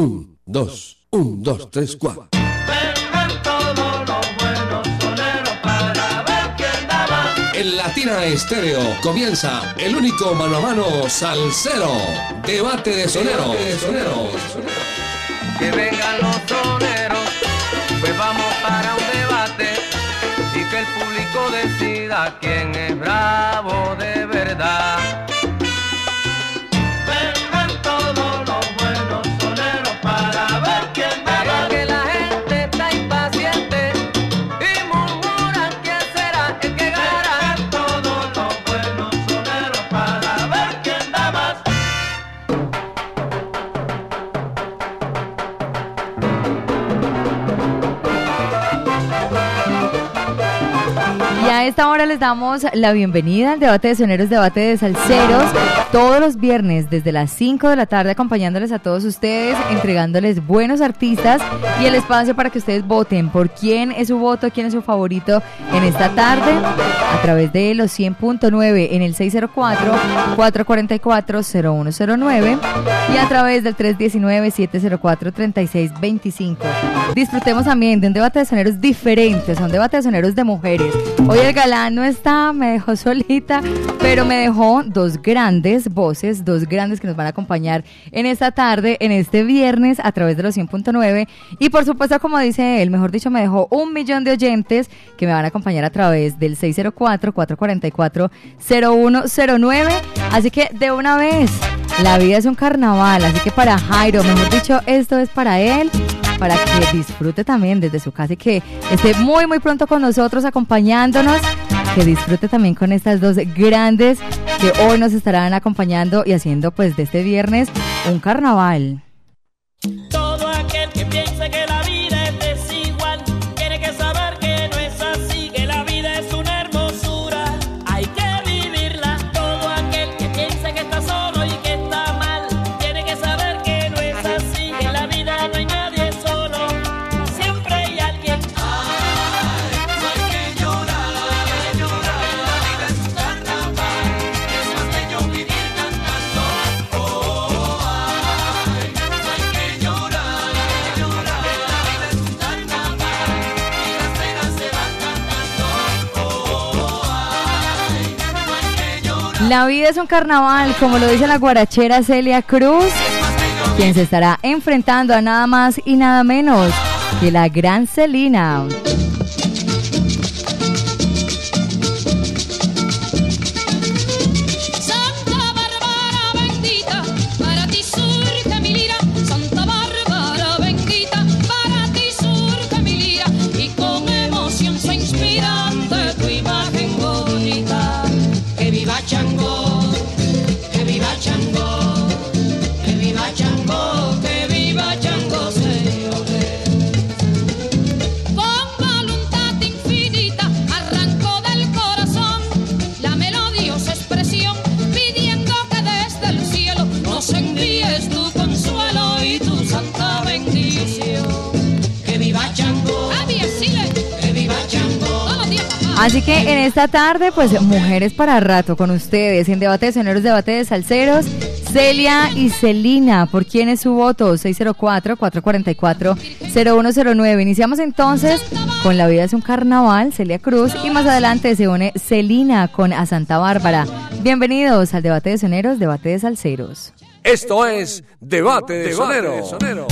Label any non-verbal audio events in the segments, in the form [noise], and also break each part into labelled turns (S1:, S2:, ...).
S1: Un, dos, un, dos, tres, cuatro.
S2: Vengan todos los buenos soneros para ver quién da más.
S1: En Latina Estéreo comienza el único mano a mano salsero. Debate de sonero.
S2: Que vengan los soneros, pues vamos para un debate y que el público decida quién es
S3: esta hora les damos la bienvenida al debate de soneros, debate de salseros, todos los viernes desde las 5 de la tarde acompañándoles a todos ustedes, entregándoles buenos artistas y el espacio para que ustedes voten por quién es su voto, quién es su favorito en esta tarde a través de los 100.9 en el 604-444-0109 y a través del 319-704-3625. Disfrutemos también de un debate de soneros diferente, son debate de soneros de mujeres. Hoy el galán no está, me dejó solita, pero me dejó dos grandes voces, dos grandes que nos van a acompañar en esta tarde, en este viernes, a través de los 100.9. Y por supuesto, como dice él, mejor dicho, me dejó un millón de oyentes que me van a acompañar a través del 604-444-0109. Así que de una vez, la vida es un carnaval, así que para Jairo, mejor dicho, esto es para él para que disfrute también desde su casa y que esté muy muy pronto con nosotros acompañándonos, que disfrute también con estas dos grandes que hoy nos estarán acompañando y haciendo pues de este viernes un carnaval.
S4: La vida es
S3: un carnaval, como lo dice la guarachera Celia Cruz, quien se estará enfrentando a nada más y nada menos que la gran Celina. Esta tarde, pues mujeres para rato con ustedes en Debate de Soneros, Debate de Salseros. Celia y Celina, ¿por quién es su voto? 604-444-0109. Iniciamos entonces con La vida es un carnaval, Celia Cruz, y más adelante se une Celina con A Santa Bárbara. Bienvenidos al Debate de Soneros, Debate de Salseros.
S1: Esto es Debate de Sonero.
S4: Todo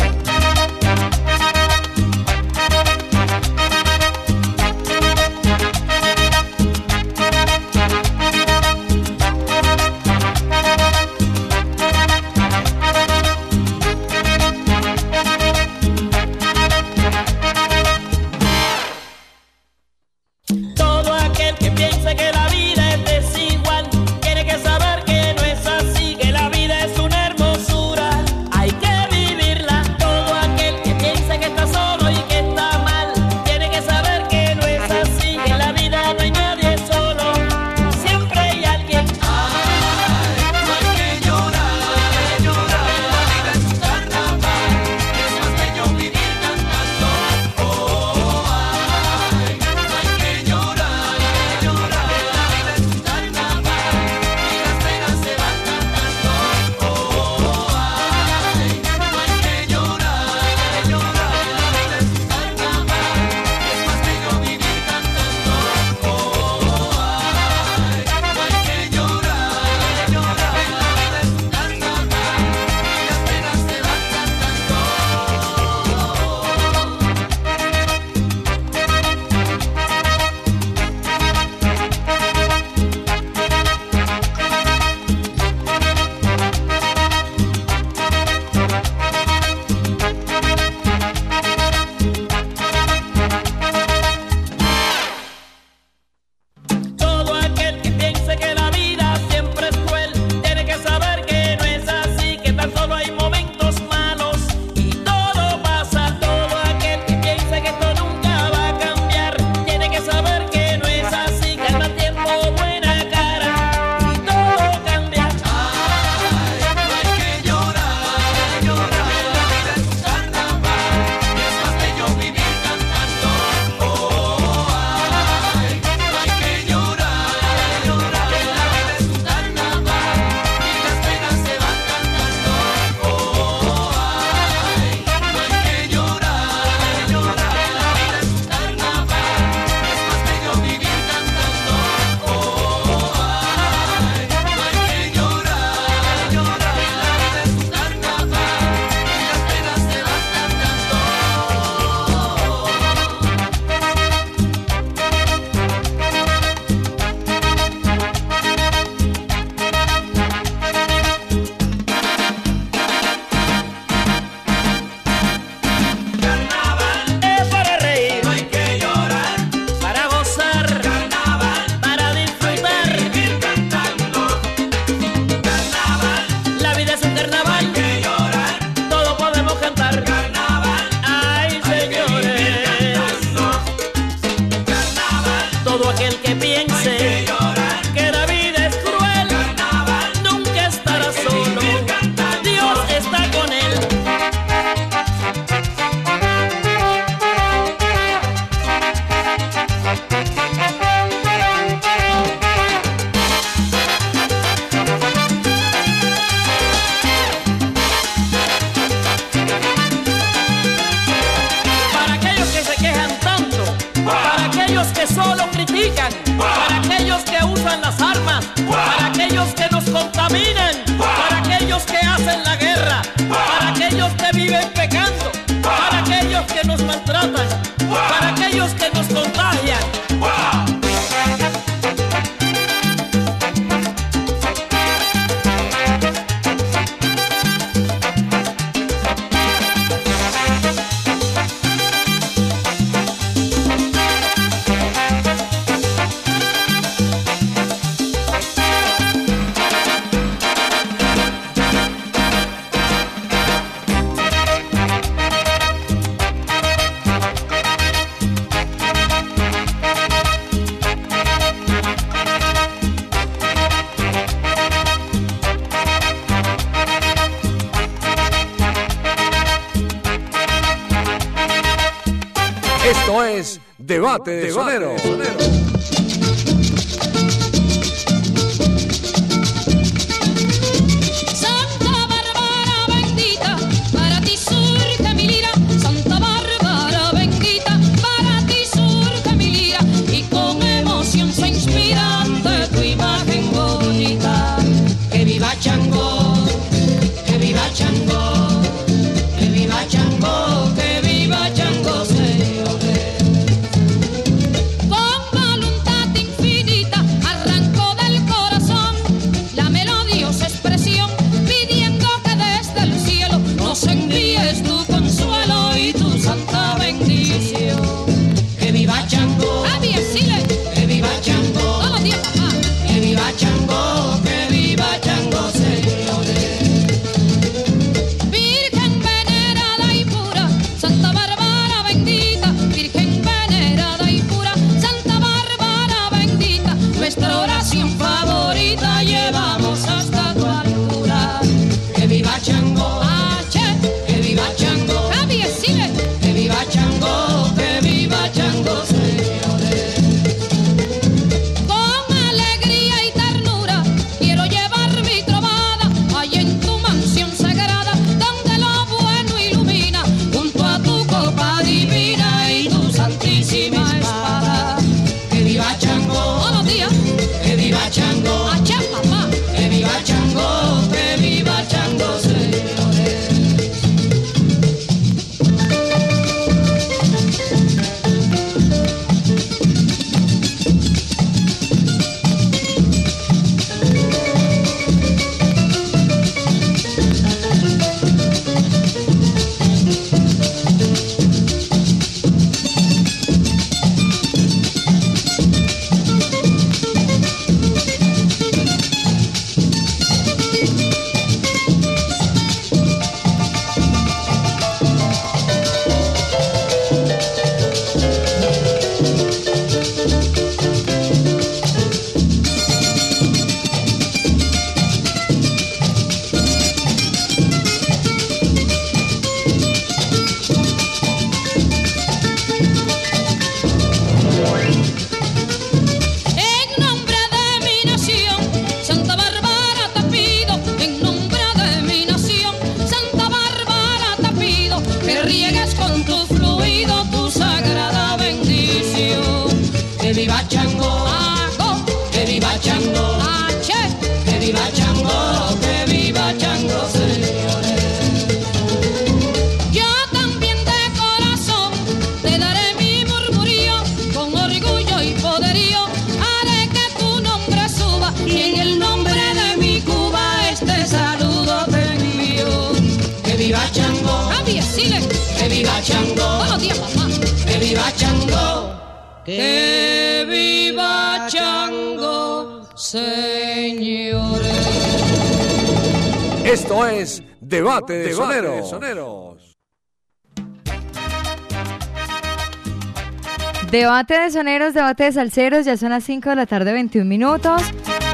S5: Debate de soneros,
S3: debate de salseros, ya son las 5 de la tarde, 21 minutos.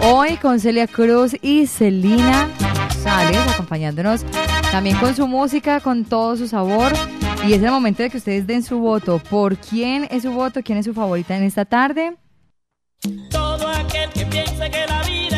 S3: Hoy con Celia Cruz y Celina González, acompañándonos también con su música, con todo su sabor. Y es el momento de que ustedes den su voto. ¿Por quién es su voto? ¿Quién es su favorita en esta tarde?
S4: Todo aquel que piensa que la vida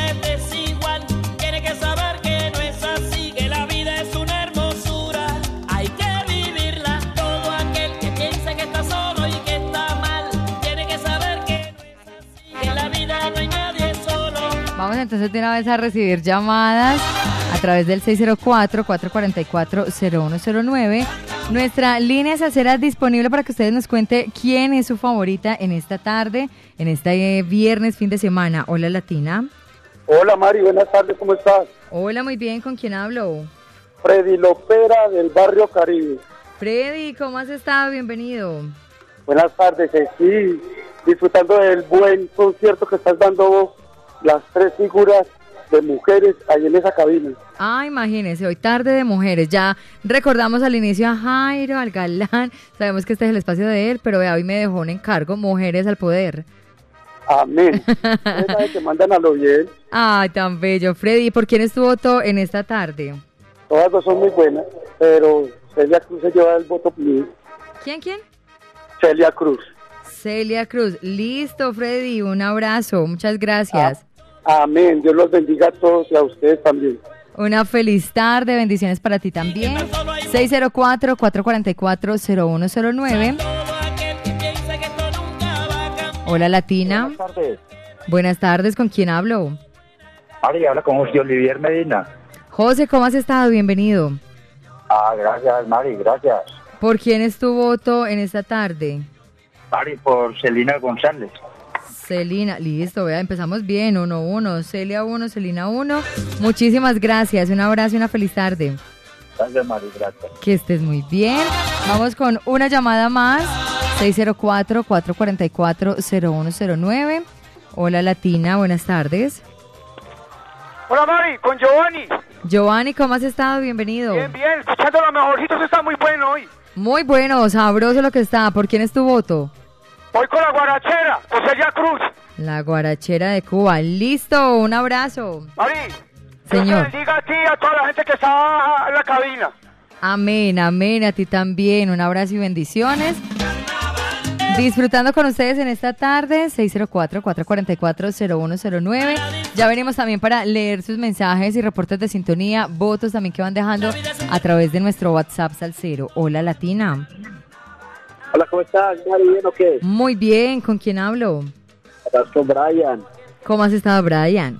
S3: entonces de una vez a recibir llamadas a través del 604-444-0109. Nuestra línea salsera disponible para que ustedes nos cuente quién es su favorita en esta tarde, en este eh, viernes, fin de semana. Hola, Latina.
S6: Hola Mari, buenas tardes, ¿cómo estás?
S3: Hola, muy bien, ¿con quién hablo?
S6: Freddy Lopera del barrio Caribe.
S3: Freddy, ¿cómo has estado? Bienvenido.
S6: Buenas tardes, eh, sí, disfrutando del buen concierto que estás dando vos, las tres figuras de mujeres ahí en esa cabina.
S3: Ah, imagínense, hoy tarde de mujeres. Ya recordamos al inicio a Jairo, al galán. Sabemos que este es el espacio de él, pero vea, hoy me dejó un encargo, mujeres al poder.
S6: Amén. [laughs] Saben que mandan a lo bien,
S3: Ay, tan bello. Freddy, ¿por quién es tu voto en esta tarde?
S6: todas dos son muy buenas, pero Celia Cruz se lleva el voto mío.
S3: ¿Quién, quién?
S6: Celia Cruz.
S3: Celia Cruz. Listo, Freddy, un abrazo. Muchas gracias.
S6: Amén, Dios los bendiga a todos y a ustedes también.
S3: Una feliz tarde, bendiciones para ti también. 604-444-0109.
S7: Todo aquel que piense que esto nunca va a cambiar.
S3: Hola, Latina.
S8: Buenas tardes.
S3: Buenas tardes, ¿con quién hablo?
S8: Mari, habla con José Olivier Medina.
S3: José, ¿cómo has estado? Bienvenido.
S8: Ah, gracias, Mari, gracias.
S3: ¿Por quién es tu voto en esta tarde?
S8: Mari, por Celina González.
S3: Celina, listo, vea, empezamos bien, 1-1, Celia 1, Celina 1. Muchísimas gracias, un abrazo y una feliz tarde.
S8: Gracias, Mari, gracias.
S3: Que estés muy bien. Vamos con una llamada más, 604-444-0109. Hola Latina, buenas tardes.
S9: Hola Mari, con Giovanni.
S3: Giovanni, ¿cómo has estado? Bienvenido.
S9: Bien, bien, escuchando los mejorcitos está muy bueno hoy.
S3: Muy bueno, sabroso lo que está. ¿Por quién es tu voto?
S9: Voy con la guarachera, Celia Cruz.
S3: La guarachera de Cuba. Listo, un abrazo.
S9: Mari,
S3: Señor.
S9: Te bendiga a ti y a toda la gente que está en la cabina.
S3: Amén, amén, a ti también. Un abrazo y bendiciones. Disfrutando con ustedes en esta tarde, 604-444-0109. Ya venimos también para leer sus mensajes y reportes de sintonía, votos también que van dejando a través de nuestro WhatsApp Salcero. Hola Latina.
S6: Hola, ¿cómo estás? ¿Bien o qué?
S3: Muy bien, ¿con quién hablo?
S6: Estás con Brian.
S3: ¿Cómo has estado, Brian?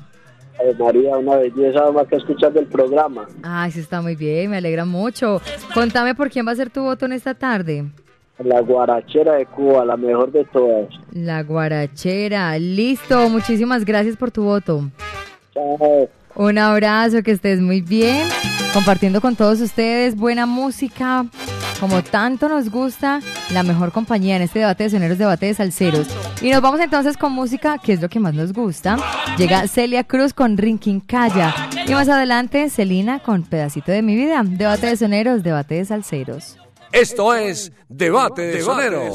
S6: Ay, María, una belleza más que escuchando el programa.
S3: Ay, sí está muy bien, me alegra mucho. Contame por quién va a ser tu voto en esta tarde.
S6: La guarachera de Cuba, la mejor de todas.
S3: La guarachera. Listo, muchísimas gracias por tu voto.
S6: Chao.
S3: Un abrazo, que estés muy bien. Compartiendo con todos ustedes buena música. Como tanto nos gusta, la mejor compañía en este debate de soneros, debate de salseros. Y nos vamos entonces con música, que es lo que más nos gusta. Llega Celia Cruz con Rinkin Calla. Y más adelante, Celina con Pedacito de mi vida. Debate de soneros, debate de salseros.
S4: Esto es Debate de Sonero.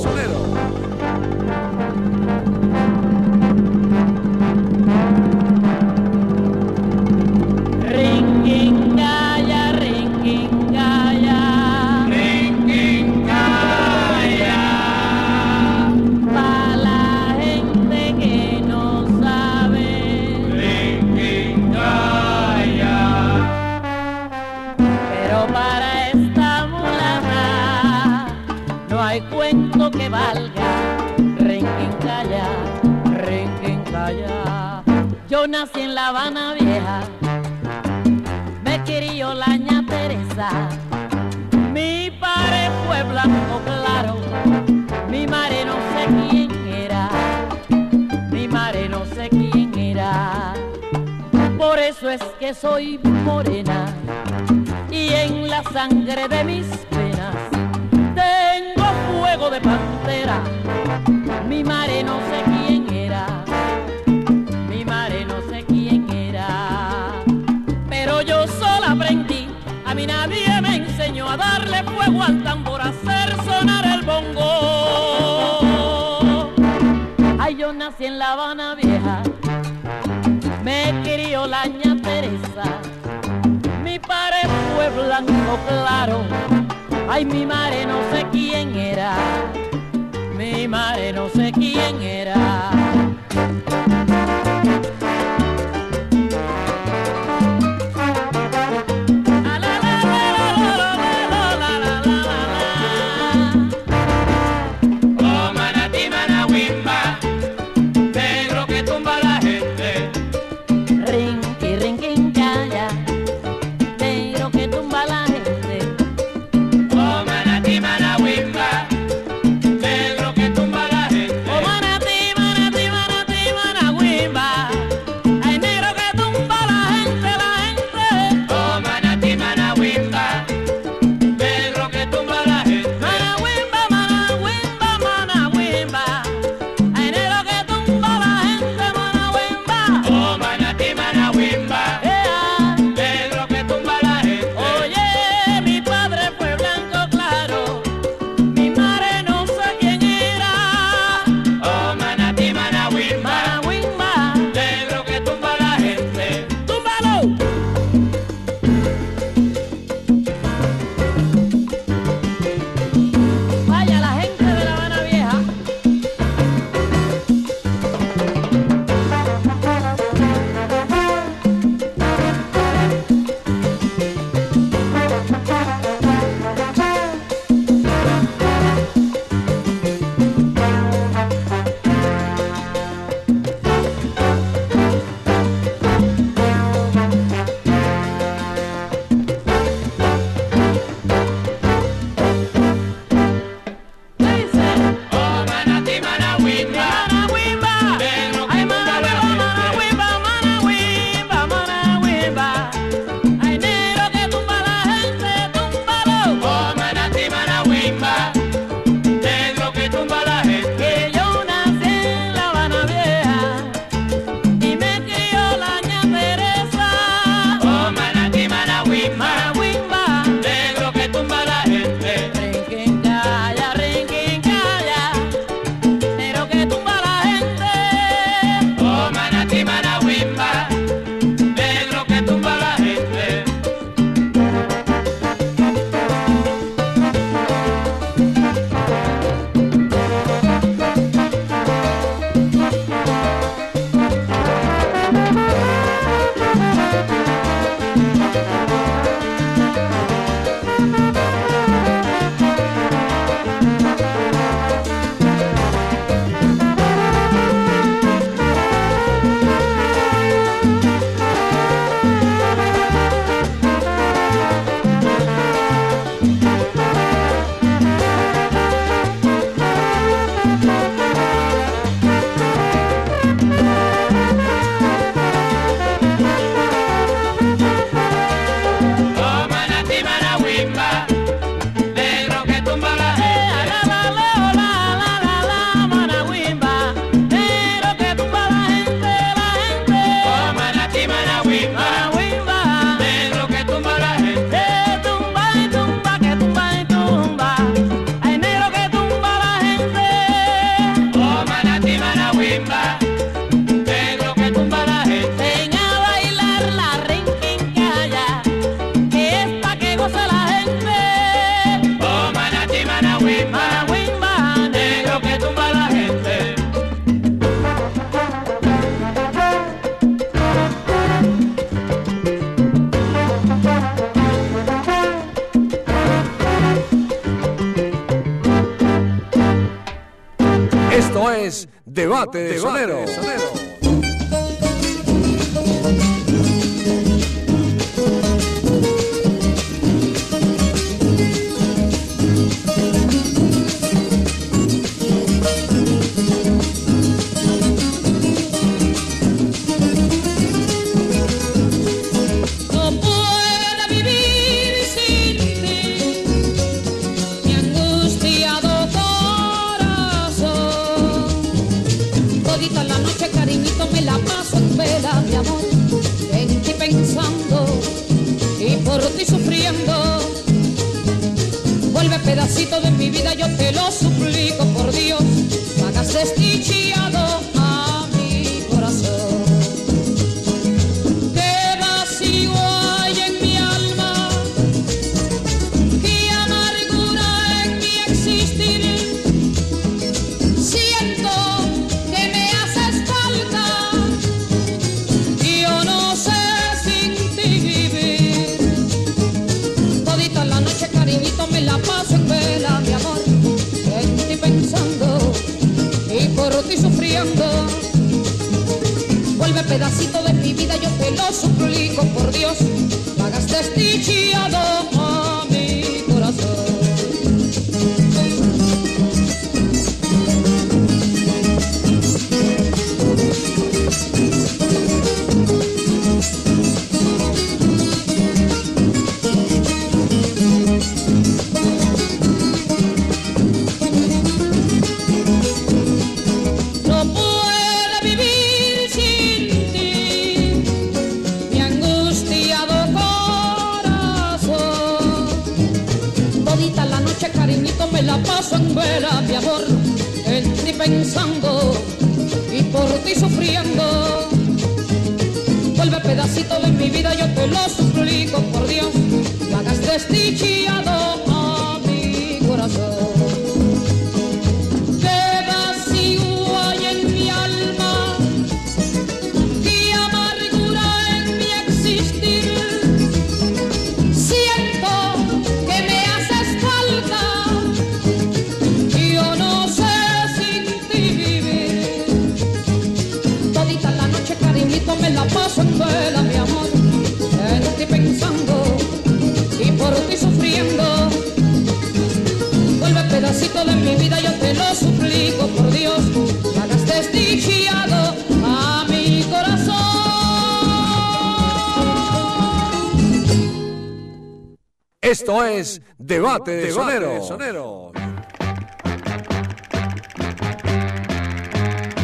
S7: Esto es Debate de Sonero.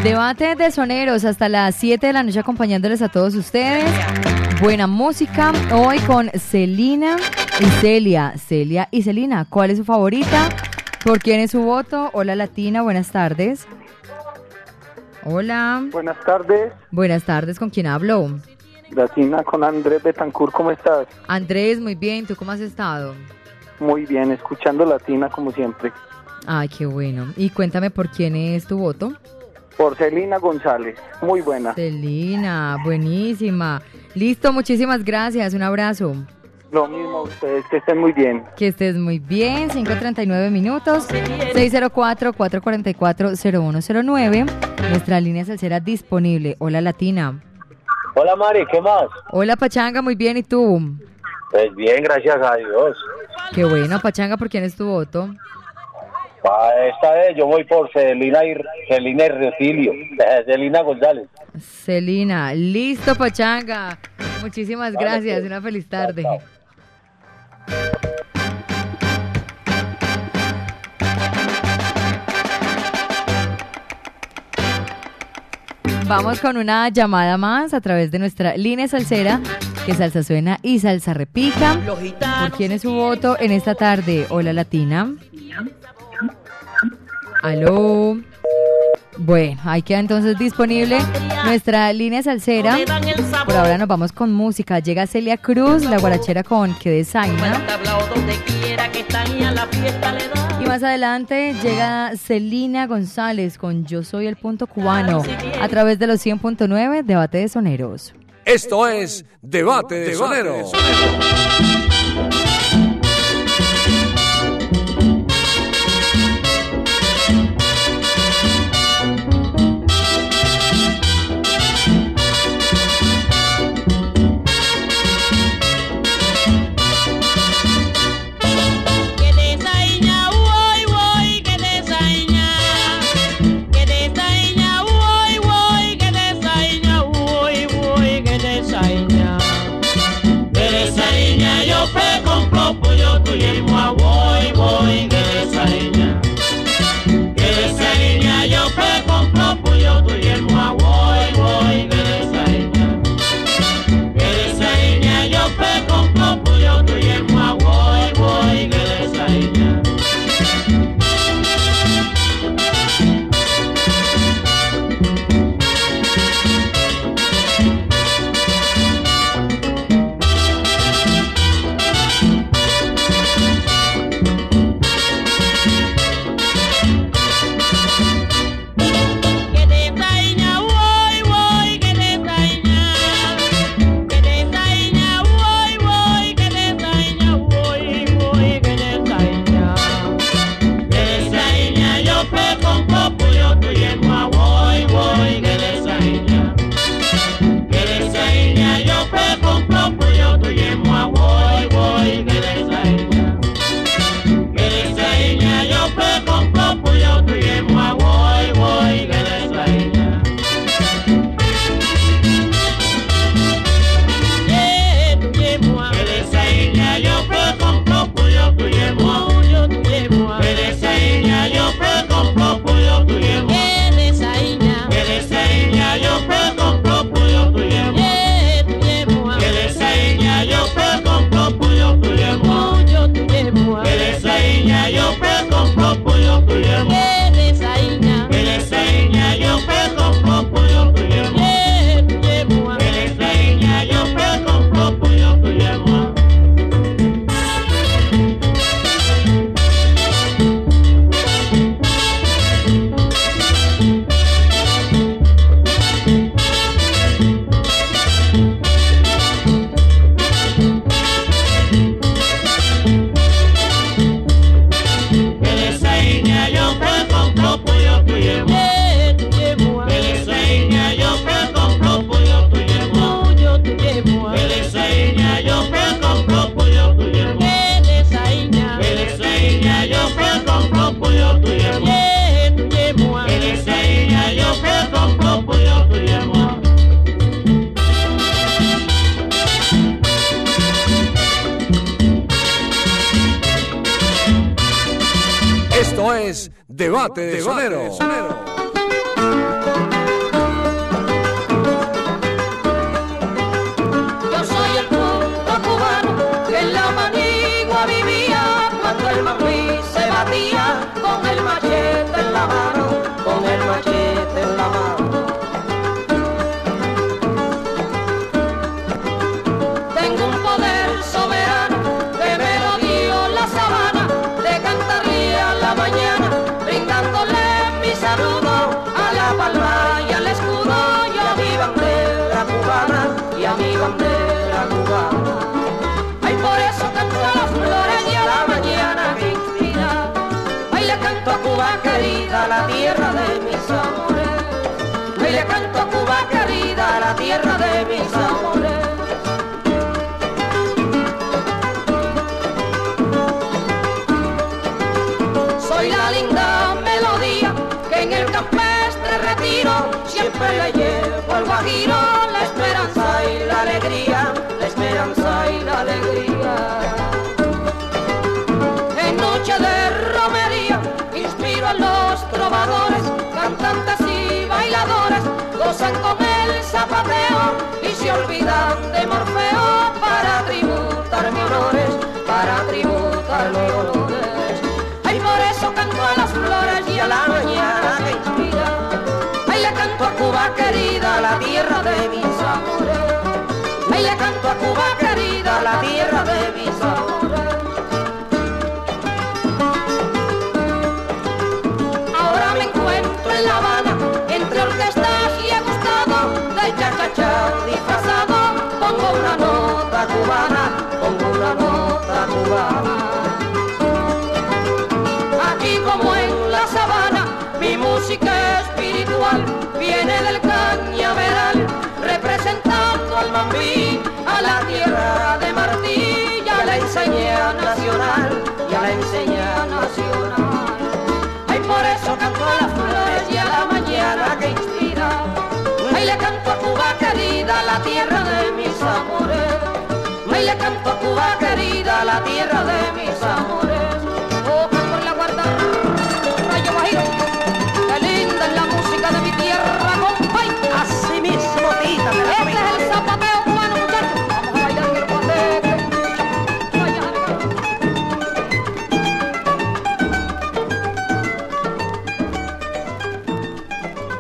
S3: Debate de soneros hasta las 7 de la noche acompañándoles a todos ustedes. Buena música. Hoy con Celina y Celia. Celia y Celina, ¿cuál es su favorita? ¿Por quién es su voto? Hola Latina, buenas tardes. Hola.
S10: Buenas tardes,
S3: Buenas tardes, ¿con quién hablo?
S10: Latina con Andrés Betancourt, ¿cómo estás?
S3: Andrés, muy bien, ¿tú cómo has estado?
S10: Muy bien, escuchando Latina como siempre.
S3: Ay, qué bueno. Y cuéntame por quién es tu voto.
S10: Por Celina González, muy buena.
S3: Celina, buenísima. Listo, muchísimas gracias. Un abrazo.
S10: Lo mismo a ustedes, que estén muy bien.
S3: Que estés muy bien. 5.39 minutos. 604-444-0109. Nuestra línea salsera disponible. Hola, Latina.
S8: Hola Mari, ¿qué más?
S3: Hola, Pachanga. Muy bien. ¿Y tú?
S8: Pues bien, gracias a Dios.
S3: Qué bueno, Pachanga. ¿Por quién es tu voto?
S8: Esta vez yo voy por Celina y Celina y Rutilio, [laughs] Celina González.
S3: Celina. Listo, Pachanga. Muchísimas gracias. Una feliz tarde. Vamos con una llamada más a través de nuestra línea salsera, que salsa suena y salsa repica. ¿Por quién es su voto en esta tarde? Hola Latina. Aló. Bueno, ahí queda entonces disponible nuestra línea salsera. Por ahora nos vamos con música. Llega Celia Cruz, la guarachera con Que Designa. Y más adelante llega Celina González con Yo Soy el Punto Cubano a través de los 100.9 Debate de Soneros.
S7: Esto es Debate de
S4: de
S11: mis amores. Hojas por la guarda, rayo bajito. Qué linda es la música de mi tierra, compay. Así mismo, tita, Este es el zapateo cubano, muchachos. Vamos a bailar el guateque. Vaya, amigo.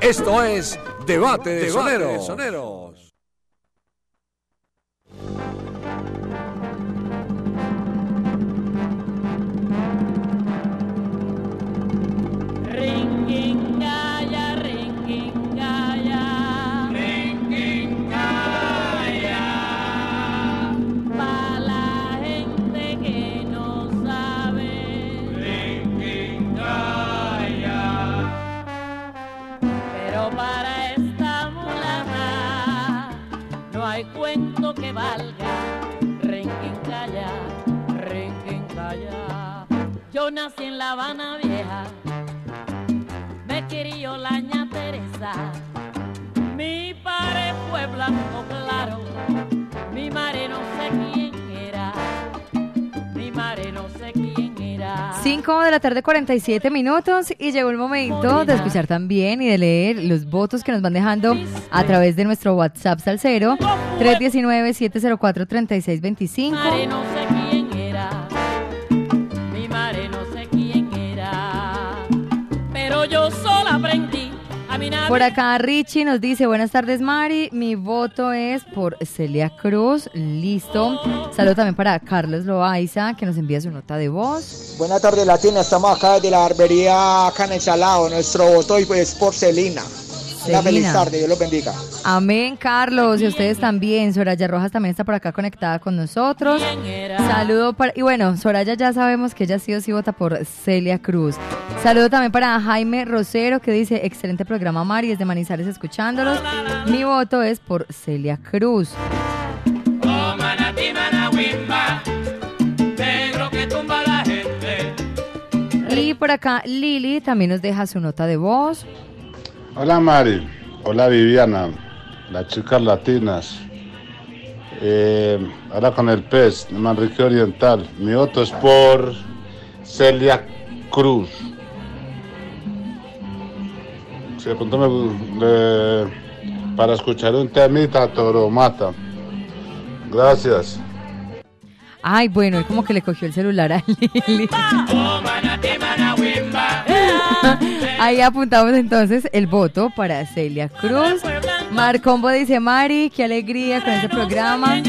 S4: Esto es Debate de,
S3: Debate soneros. tarde, 47 minutos, y llegó el momento de escuchar también y de leer los votos que nos van dejando a través de nuestro WhatsApp Salcero 319-704-3625. Por acá Richie nos dice, buenas tardes Mari, mi voto es por Celia Cruz, listo. Saludo también para Carlos Loaiza, que nos envía su nota de voz.
S12: Buenas tardes Latina, estamos acá de la barbería Canechalao, nuestro voto es por Celina. Una feliz tarde, Dios los bendiga.
S3: Amén, Carlos, y ustedes también. Soraya Rojas también está por acá conectada con nosotros. Saludo para. Y bueno, Soraya ya sabemos que ella sí o sí vota por Celia Cruz. Saludo también para Jaime Rosero, que dice: Excelente programa, Mari, es de Manizales escuchándolos. Mi voto es por Celia Cruz. Y por acá Lili también nos deja su nota de voz.
S13: Hola Mari, hola Viviana, las chicas latinas. Eh, ahora con el pez, Manrique Oriental. Mi voto es por Celia Cruz. Si apuntó para escuchar un temita, Toromata. Gracias.
S3: Ay, bueno, es como que le cogió el celular a Lili. [laughs] [laughs] Ahí apuntamos entonces el voto para Celia Cruz. Marcombo dice, Mari, qué alegría con este programa.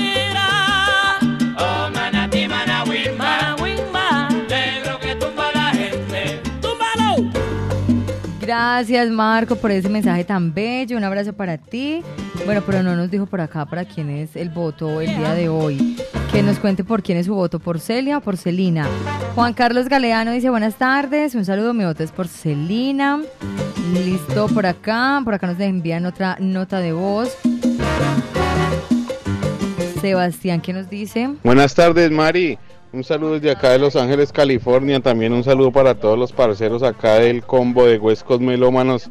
S3: Gracias, Marco, por ese mensaje tan bello. Un abrazo para ti. Bueno, pero no nos dijo por acá para quién es el voto el día de hoy. Que nos cuente por quién es su voto, por Celia o por Celina. Juan Carlos Galeano dice buenas tardes, un saludo, mi voto es por Celina. Listo por acá, por acá nos envían otra nota de voz. Sebastián, ¿qué nos dice?
S14: Buenas tardes, Mari. Un saludo desde acá de Los Ángeles, California. También un saludo para todos los parceros acá del combo de Huescos Melómanos.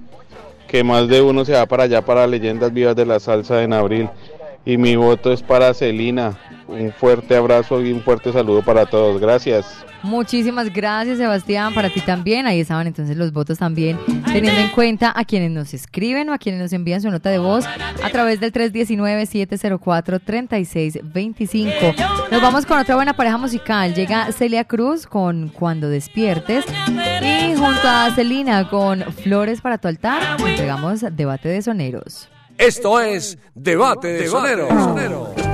S14: Que más de uno se va para allá para Leyendas Vivas de la Salsa en abril. Y mi voto es para Celina. Un fuerte abrazo y un fuerte saludo para todos. Gracias.
S3: Muchísimas gracias, Sebastián. Para ti también. Ahí estaban entonces los votos también, teniendo en cuenta a quienes nos escriben o a quienes nos envían su nota de voz a través del 319-704-3625. Nos vamos con otra buena pareja musical. Llega Celia Cruz con Cuando Despiertes y junto a Celina con Flores para tu altar. Entregamos Debate de Soneros.
S4: Esto es Debate de Soneros.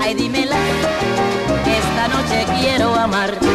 S11: Ay, dímela, esta noche quiero amarte.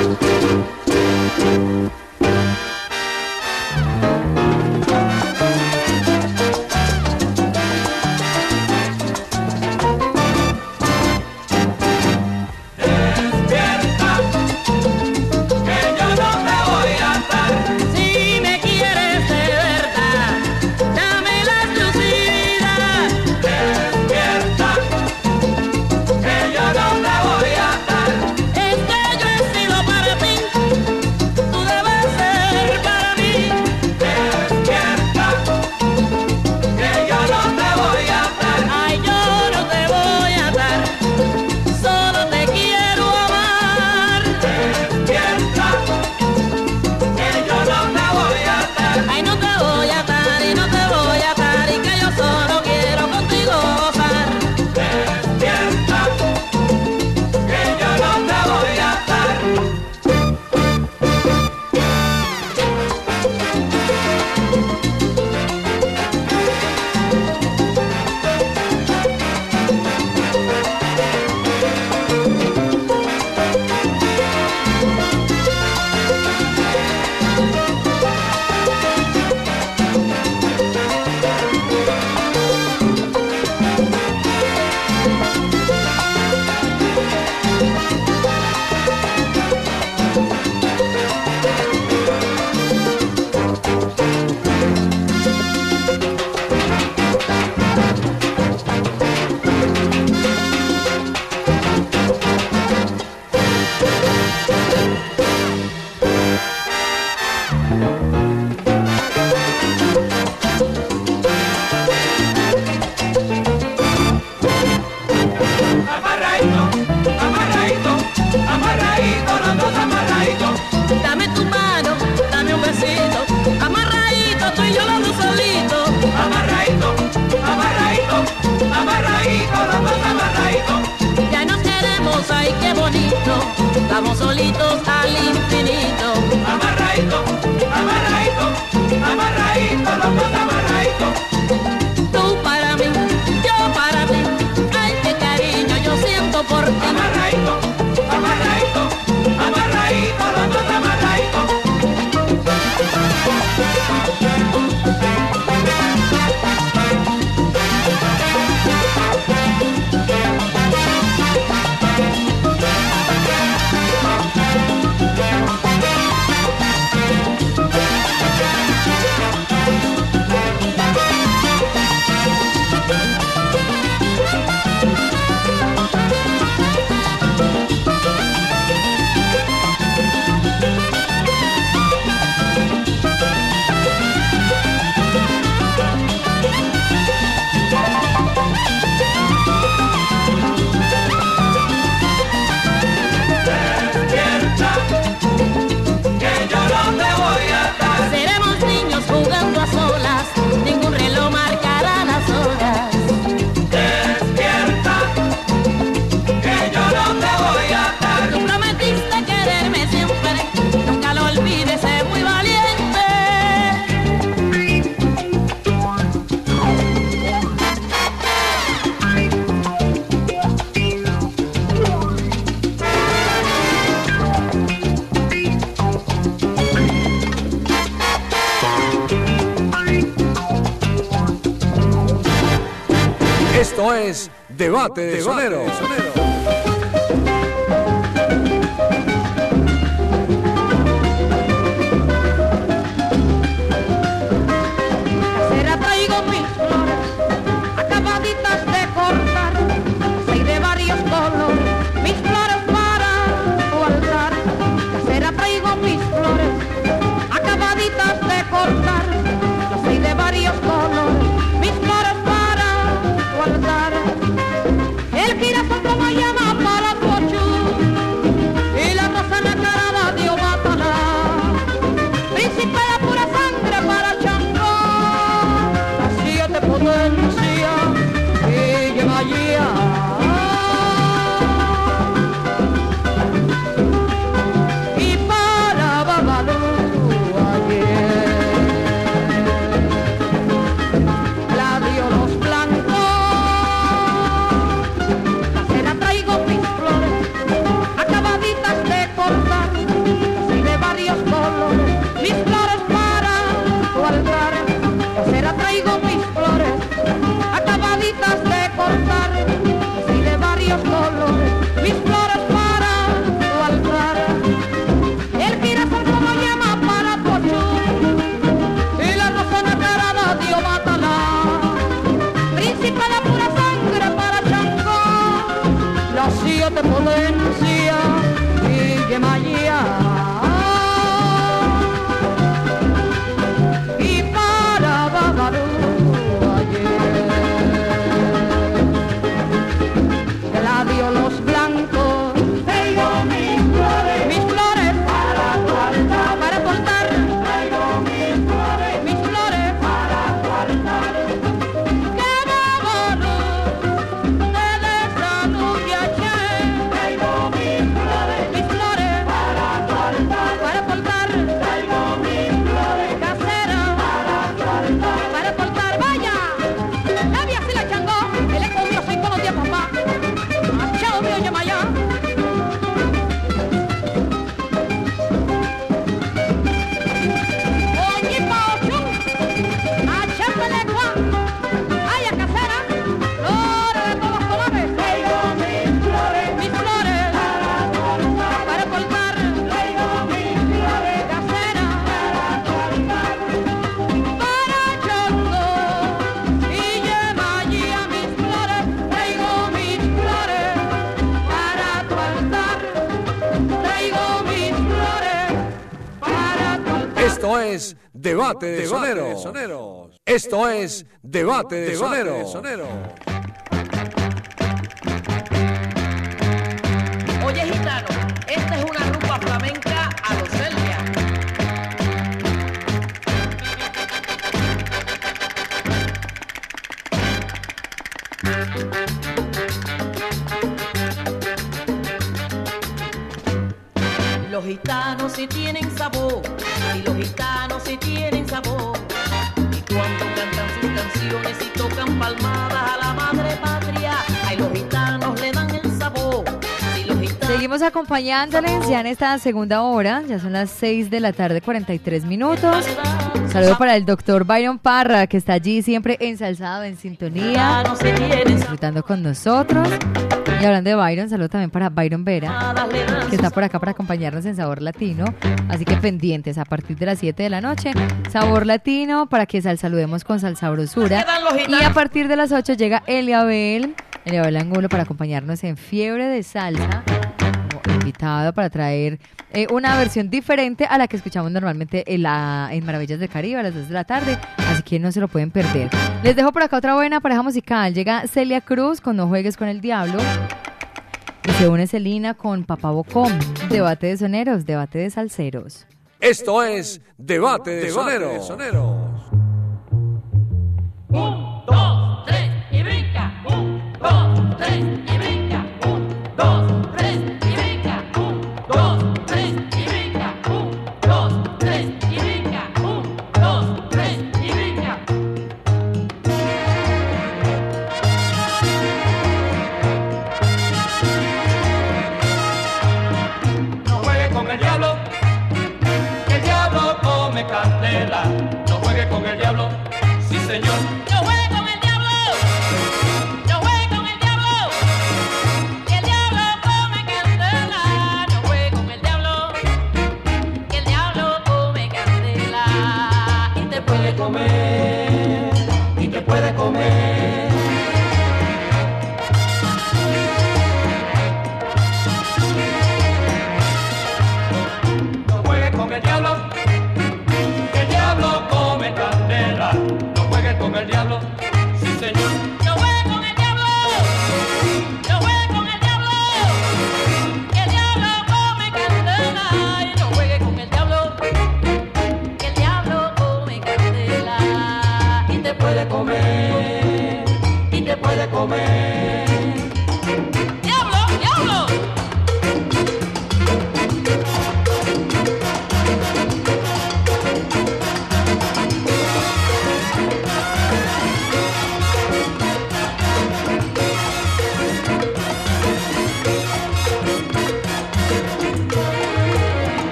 S11: Es
S15: Debate de Sonero.
S11: Esto es Debate de Soneros. Esto es Debate de Soneros.
S7: Oye, Los gitanos sí tienen sabor, y los gitanos sí tienen sabor. Y cuando cantan sus canciones y tocan palmadas a la madre patria, ay, los gitanos le dan el sabor. Los gitanos
S3: Seguimos acompañándoles ya en esta segunda hora, ya son las 6 de la tarde, 43 minutos. Un saludo para el doctor Byron Parra, que está allí siempre ensalzado, en sintonía, disfrutando con nosotros. Y hablando de Byron, saludo también para Byron Vera, que está por acá para acompañarnos en Sabor Latino. Así que pendientes a partir de las 7 de la noche, Sabor Latino, para que sal saludemos con salsabrosura. Y a partir de las 8 llega Eliabel, Eliabel Angulo, para acompañarnos en Fiebre de Salsa como invitado para traer eh, una versión diferente a la que escuchamos normalmente en, la, en Maravillas del Caribe a las 2 de la tarde, que no se lo pueden perder. Les dejo por acá otra buena pareja musical. Llega Celia Cruz con No Juegues con el Diablo. Y se une Celina con Papá Bocón. Debate de soneros, debate de salseros.
S11: Esto es Debate de Soneros.
S4: Un, dos,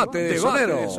S11: Debate de Soneros.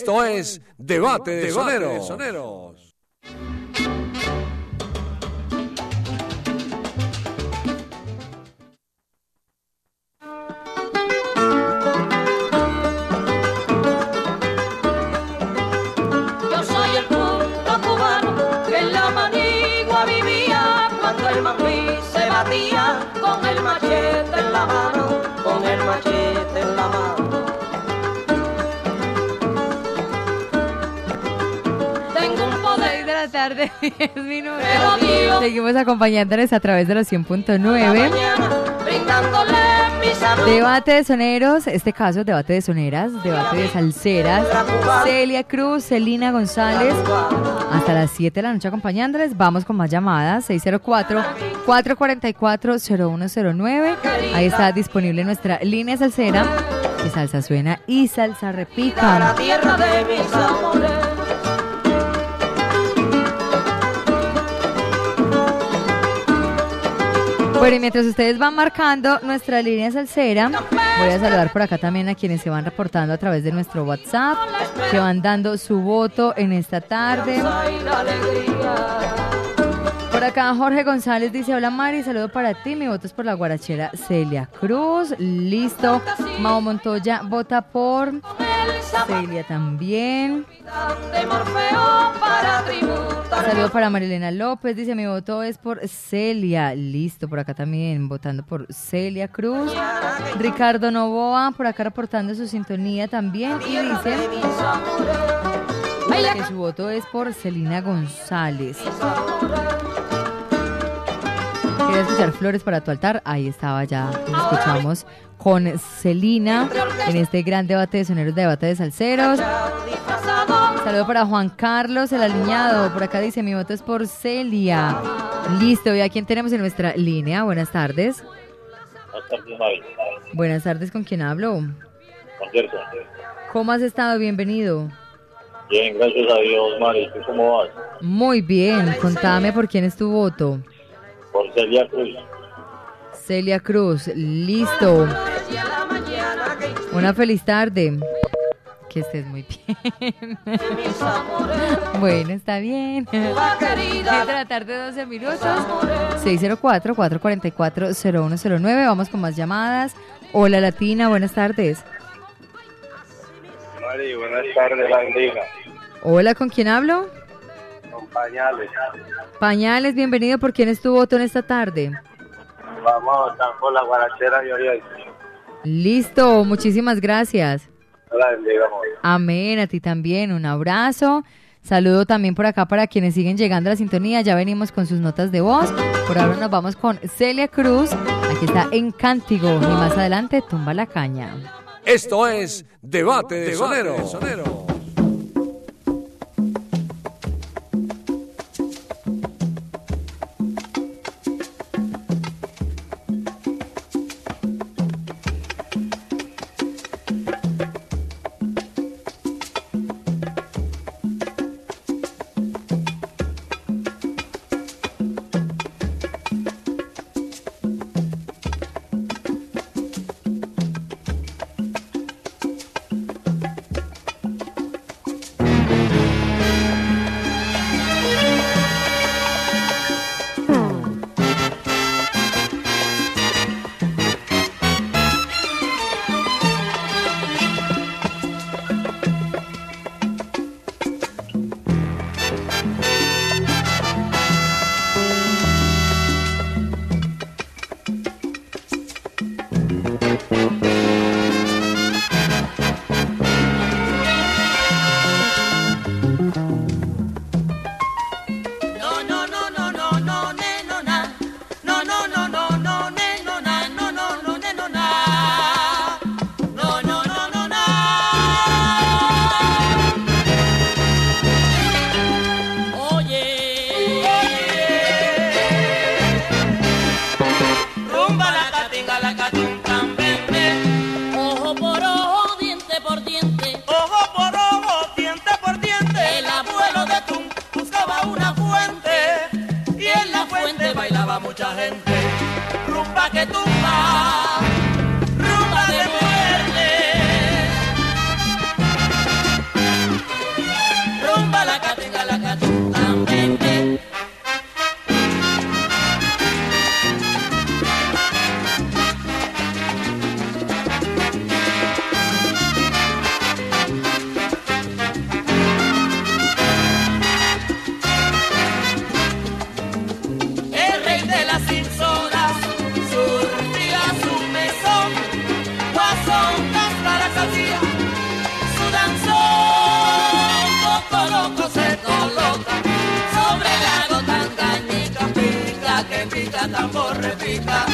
S4: Esto es Debate de Soneros.
S3: Acompañándoles a través de los 100.9.
S11: brindándole mi salud.
S3: Debate de soneros, este caso debate de soneras, debate de salseras. Celia Cruz, Celina González, hasta las 7 de la noche acompañándoles. Vamos con más llamadas, 604-444-0109. Ahí está disponible nuestra línea salsera, que salsa suena y salsa
S11: la
S3: repica.
S11: tierra de mis amores.
S3: Bueno, y mientras ustedes van marcando nuestra línea salsera, voy a saludar por acá también a quienes se van reportando a través de nuestro WhatsApp, que van dando su voto en esta tarde. Por acá Jorge González dice, hola Mari, saludo para ti, mi voto es por la guarachera Celia Cruz, listo. Mao Montoya vota por Celia también. Saludo para Marilena López, dice, mi voto es por Celia, listo, por acá también votando por Celia Cruz. Ricardo Novoa, por acá reportando su sintonía también y dice que su voto es por Celina González. Quería escuchar Flores para tu altar. Ahí estaba ya. Nos escuchamos con Celina en este gran debate de soneros, debate de salseros. Saludo para Juan Carlos, el aliñado. Por acá dice: Mi voto es por Celia. Listo, ¿y a quién tenemos en nuestra línea? Buenas tardes.
S8: Buenas tardes.
S3: Buenas tardes, ¿con quién hablo?
S8: Con Gerson.
S3: ¿Cómo has estado? Bienvenido.
S8: Bien, gracias a Dios, Mari. ¿Tú cómo vas?
S3: Muy bien, contame por quién es tu voto.
S8: Por Celia Cruz.
S3: Celia Cruz, listo. Una feliz tarde. Que estés muy bien. [laughs] bueno, está bien. De la tarde, 12 minutos. 604-444-0109. Vamos con más llamadas. Hola Latina, buenas tardes.
S8: Mari, buenas tardes.
S3: Hola, ¿con quién hablo?
S8: Con pañales.
S3: Pañales, bienvenido. ¿Por quién es tu voto en esta tarde?
S8: Vamos a votar por la guarachera y Oriol.
S3: Listo, muchísimas gracias. Amén, a ti también. Un abrazo. Saludo también por acá para quienes siguen llegando a la sintonía. Ya venimos con sus notas de voz. Por ahora nos vamos con Celia Cruz. Aquí está en Cántigo. Y más adelante, Tumba la Caña.
S4: Esto es Debate de Sonero. Africa.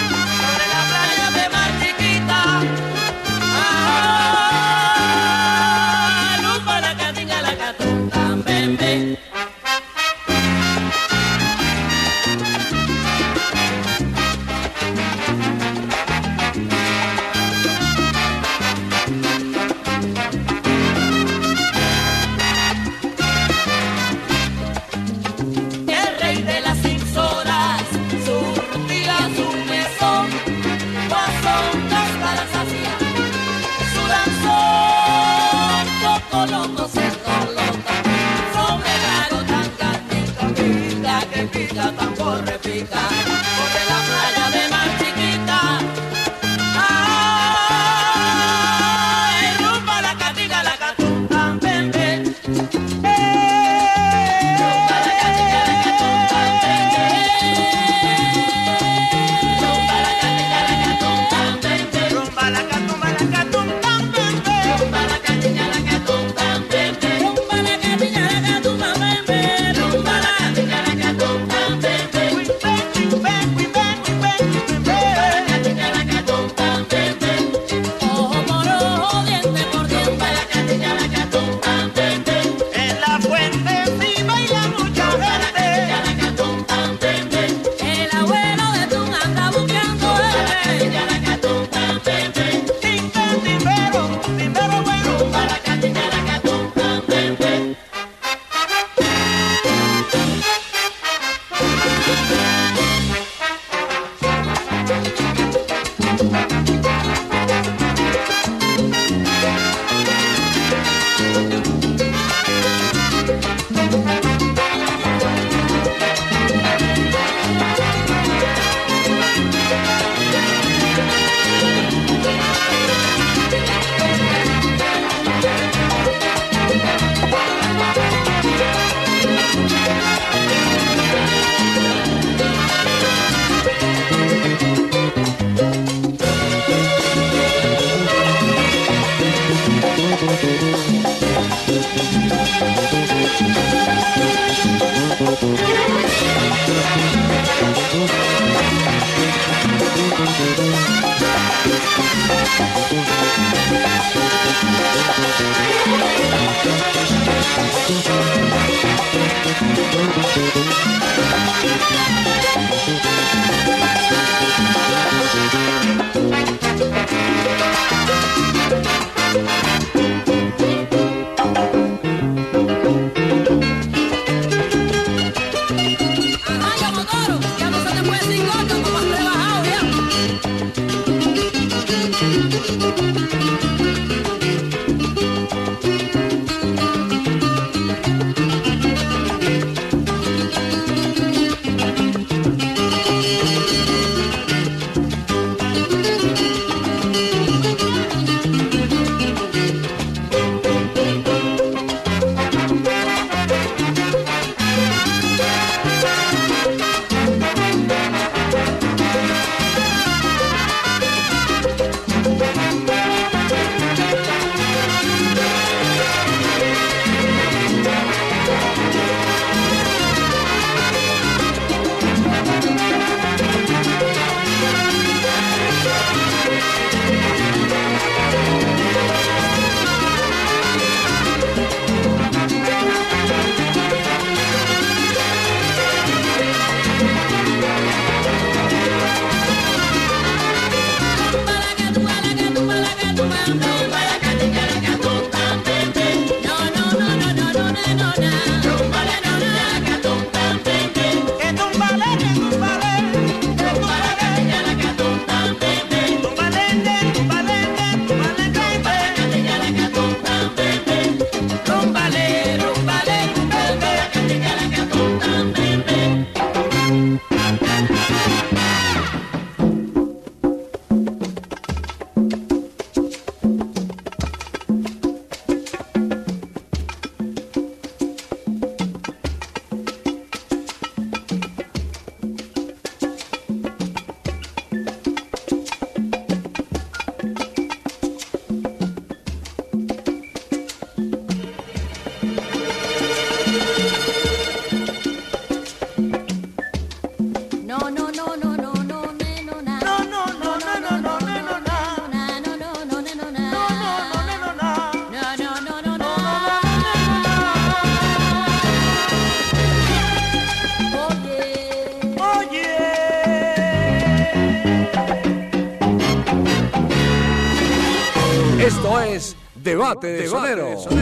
S4: Debate de Sonero.
S16: Tumba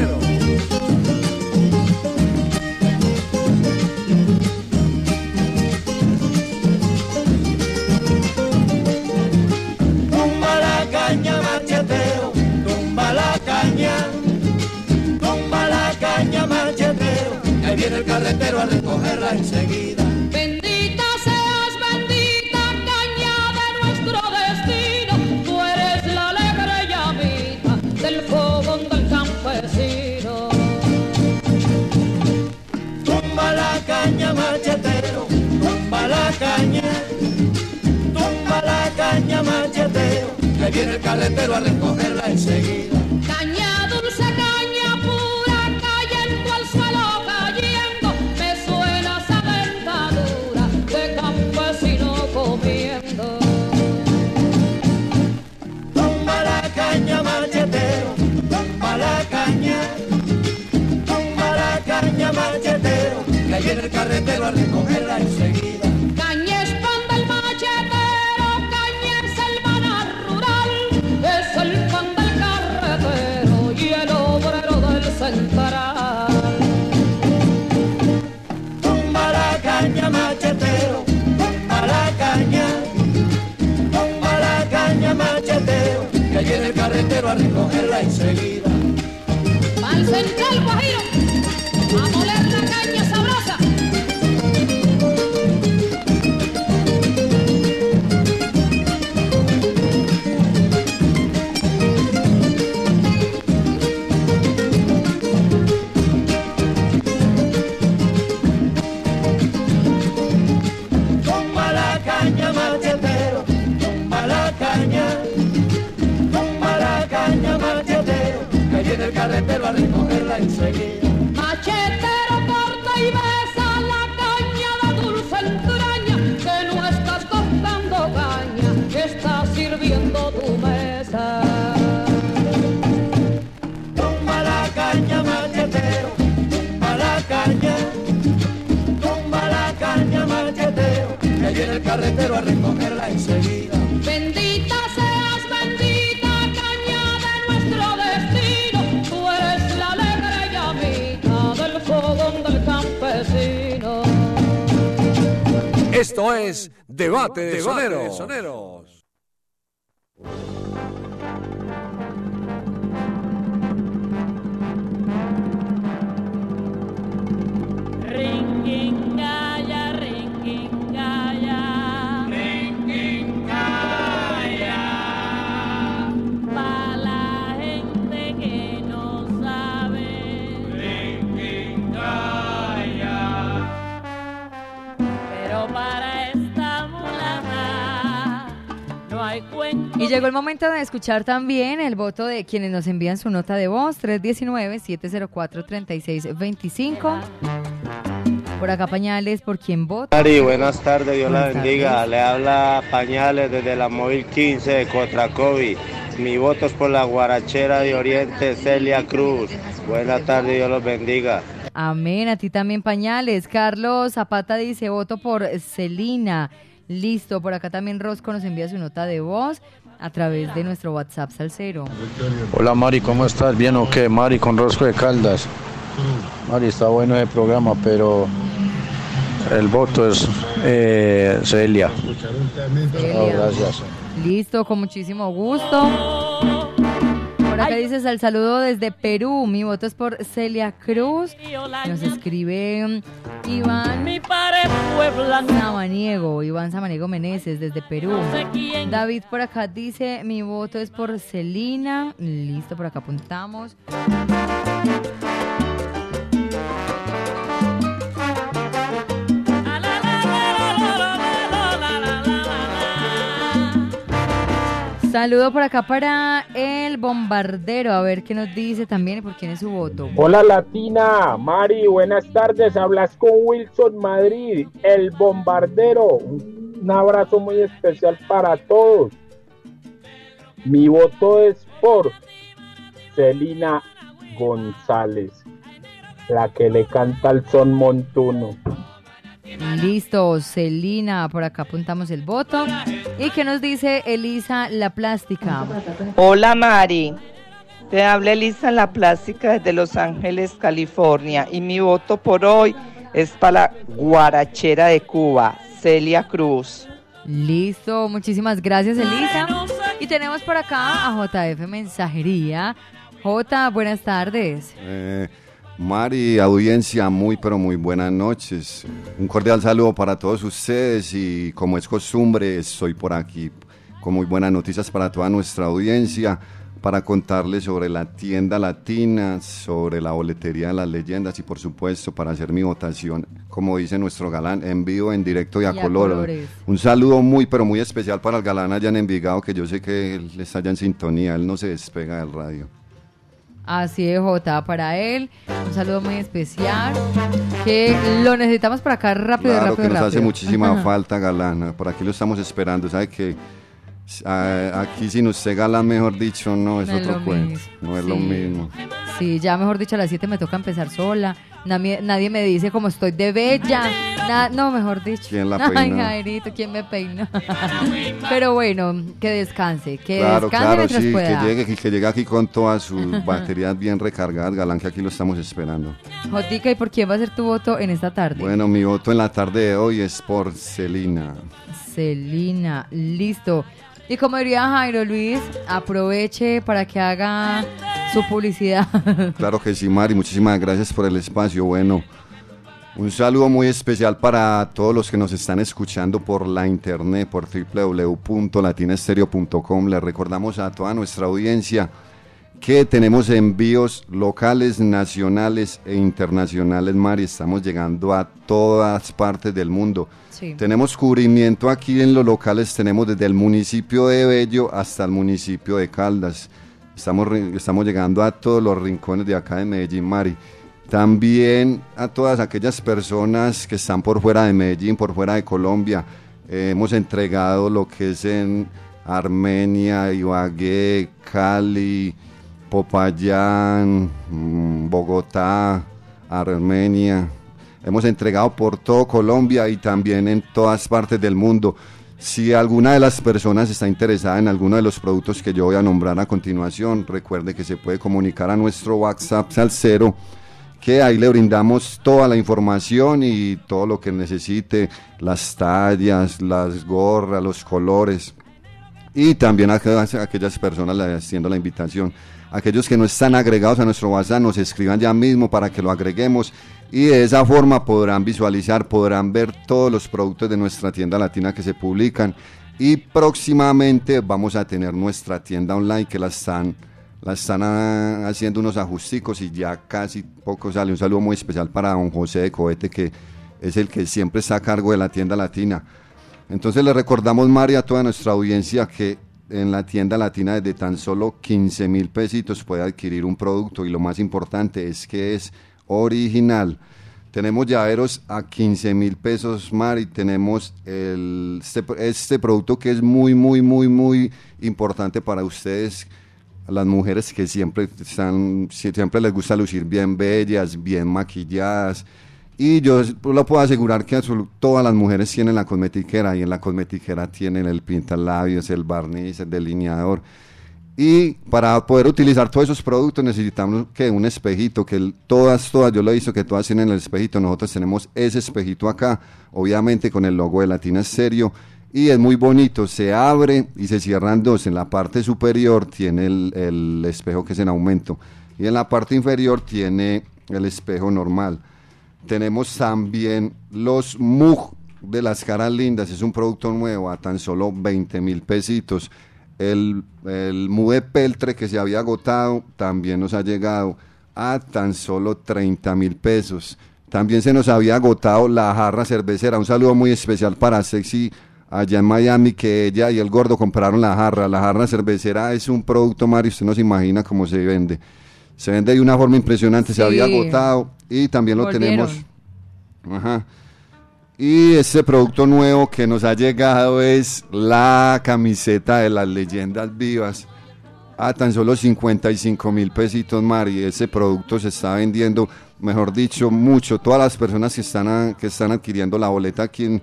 S16: el carretero a recogerla enseguida.
S11: Caña es pan del machetero, caña es el maná rural, es el pan del carretero y el obrero del central.
S16: Tumba la caña, machetero, tumba la caña, tumba la caña, machetero, que viene el carretero a recogerla enseguida.
S11: Al central Guajiro, a moler
S16: a recogerla enseguida.
S11: Machetero corta y besa la caña de dulce entraña, que no estás cortando caña, que estás sirviendo tu mesa.
S16: Toma la caña, machetero,
S11: toma la caña, toma la caña, machetero, que viene el carretero a recogerla enseguida.
S4: Esto es Debate de Soneros.
S3: Y llegó el momento de escuchar también el voto de quienes nos envían su nota de voz, 319-704-3625. Por acá Pañales, por quien vota.
S17: Mari, buenas tardes, Dios la
S3: Buenas
S17: bendiga.
S3: tardes.
S17: Le habla Pañales desde la móvil 15 de Cotracovi. Mi voto es por la guarachera de Oriente, Celia Cruz. Buenas tardes, Dios los bendiga.
S3: Amén, a ti también Pañales. Carlos Zapata dice, voto por Celina. Listo, por acá también Rosco nos envía su nota de voz a través de nuestro WhatsApp Salcero.
S18: Hola Mari, ¿cómo estás? ¿Bien o qué? Mari con Rosco de Caldas. Mari, está bueno el programa, pero el voto es eh, Celia. Oh, gracias.
S3: Listo, con muchísimo gusto. Por acá dices al saludo desde Perú. Mi voto es por Celia Cruz. Nos escribe mm, Iván
S7: Mi padre Puebla.
S3: Samaniego, Iván Samaniego Meneses desde Perú. David por acá dice, mi voto es por Celina. Listo, por acá apuntamos. Saludo por acá para el bombardero, a ver qué nos dice también y por quién es su voto.
S19: Hola Latina, Mari, buenas tardes. Hablas con Wilson Madrid, el bombardero. Un abrazo muy especial para todos. Mi voto es por Celina González, la que le canta el son montuno.
S3: Listo, Celina, por acá apuntamos el voto. ¿Y qué nos dice Elisa La Plástica?
S20: Hola Mari, te habla Elisa La Plástica desde Los Ángeles, California y mi voto por hoy es para la guarachera de Cuba, Celia Cruz.
S3: Listo, muchísimas gracias Elisa. Y tenemos por acá a JF Mensajería. J, buenas tardes.
S21: Eh, Mari, audiencia, muy pero muy buenas noches. Un cordial saludo para todos ustedes y como es costumbre, estoy por aquí con muy buenas noticias para toda nuestra audiencia para contarles sobre la tienda latina, sobre la boletería de las leyendas y por supuesto para hacer mi votación, como dice nuestro galán, en vivo, en directo y a,
S3: Y a
S21: color.
S3: colores.
S21: Un saludo muy pero muy especial para el galán allá en Envigado, que yo sé que él está allá en sintonía, él no se despega del radio.
S3: Así es, J, para él. Un saludo muy especial. Que lo necesitamos por acá rápido,
S21: Claro,
S3: rápido,
S21: que nos hace
S3: rápido.
S21: muchísima falta Galán. Por aquí lo estamos esperando. ¿Sabe que aquí sin usted Galán, mejor dicho, no es
S3: No
S21: otro
S3: lo
S21: cuento.
S3: mismo.
S21: No es lo
S3: Sí.
S21: mismo.
S3: Sí, ya mejor dicho, a las 7 me toca empezar sola. Nadie, nadie me dice como estoy de bella. Na- no, mejor dicho.
S21: ¿Quién la [laughs]
S3: Ay,
S21: peinó?
S3: Jairito, ¿quién me peinó? [laughs] Pero bueno, que descanse. Que
S21: Claro,
S3: descanse
S21: claro, sí, que
S3: pueda.
S21: llegue, que, que llegue aquí con todas sus [laughs] baterías bien recargadas, Galán, que aquí lo estamos esperando.
S3: Jotica, ¿y por quién va a ser tu voto en esta tarde?
S21: Bueno, mi voto en la tarde de hoy es por Celina.
S3: Celina, listo. Y como diría Jairo Luis, aproveche para que haga su publicidad. [laughs]
S21: Claro que sí, Mari, muchísimas gracias por el espacio. Bueno, un saludo muy especial para todos los que nos están escuchando por la internet, por www.latinestereo.com. Les recordamos a toda nuestra audiencia que tenemos envíos locales, nacionales e internacionales, Mari. Estamos llegando a todas partes del mundo.
S3: Sí.
S21: Tenemos cubrimiento aquí en los locales, tenemos desde el municipio de Bello hasta el municipio de Caldas. Estamos llegando a todos los rincones de acá de Medellín, Mari. También a todas aquellas personas que están por fuera de Medellín, por fuera de Colombia. Eh, hemos entregado lo que es en Armenia, Ibagué, Cali, Popayán, mm, Bogotá, Armenia. Hemos entregado por todo Colombia y también en todas partes del mundo. Si alguna de las personas está interesada en alguno de los productos que yo voy a nombrar a continuación, recuerde que se puede comunicar a nuestro WhatsApp Salcero, que ahí le brindamos toda la información y todo lo que necesite, las tallas, las gorras, los colores. Y también a aquellas, personas haciendo la invitación. Aquellos que no están agregados a nuestro WhatsApp nos escriban ya mismo para que lo agreguemos y de esa forma podrán visualizar, podrán ver todos los productos de nuestra tienda latina que se publican y próximamente vamos a tener nuestra tienda online que la están, la están ah, haciendo unos ajusticos y ya casi poco sale. Un saludo muy especial para don José de Cohete que es el que siempre está a cargo de la tienda latina. Entonces le recordamos, María, a toda nuestra audiencia que en la tienda latina desde tan solo 15 mil pesitos puede adquirir un producto y lo más importante es que es original. Tenemos llaveros a 15 mil pesos, Mari. Tenemos el, este, este producto que es muy, muy, muy, muy importante para ustedes, las mujeres que siempre, están, siempre les gusta lucir bien bellas, bien maquilladas. Y yo lo puedo asegurar que todas las mujeres tienen la cosmetiquera y en la cosmetiquera tienen el pintalabios, el barniz, el delineador. Y para poder utilizar todos esos productos necesitamos que un espejito, que el- todas, todas, yo lo he visto que todas tienen el espejito, nosotros tenemos ese espejito acá, obviamente con el logo de Latina Serio, y es muy bonito, se abre y se cierran dos, en la parte superior tiene el, el espejo que es en aumento, y en la parte inferior tiene el espejo normal. Tenemos también los Mug de las caras lindas, es un producto nuevo a tan solo 20 mil pesitos. El, el Mug de peltre que se había agotado también nos ha llegado a tan solo 30 mil pesos. También se nos había agotado la jarra cervecera. Un saludo muy especial para Sexy allá en Miami, que ella y el gordo compraron la jarra. La jarra cervecera es un producto, Mario, usted no se imagina cómo se vende. Se vende de una forma impresionante, se había agotado y también lo
S3: Volvieron.
S21: tenemos. Ajá. Y este producto nuevo que nos ha llegado es la camiseta de las leyendas vivas a tan solo 55 mil pesitos, Mari. Ese producto se está vendiendo, mejor dicho, mucho. Todas las personas que están, a- que están adquiriendo la boleta aquí en,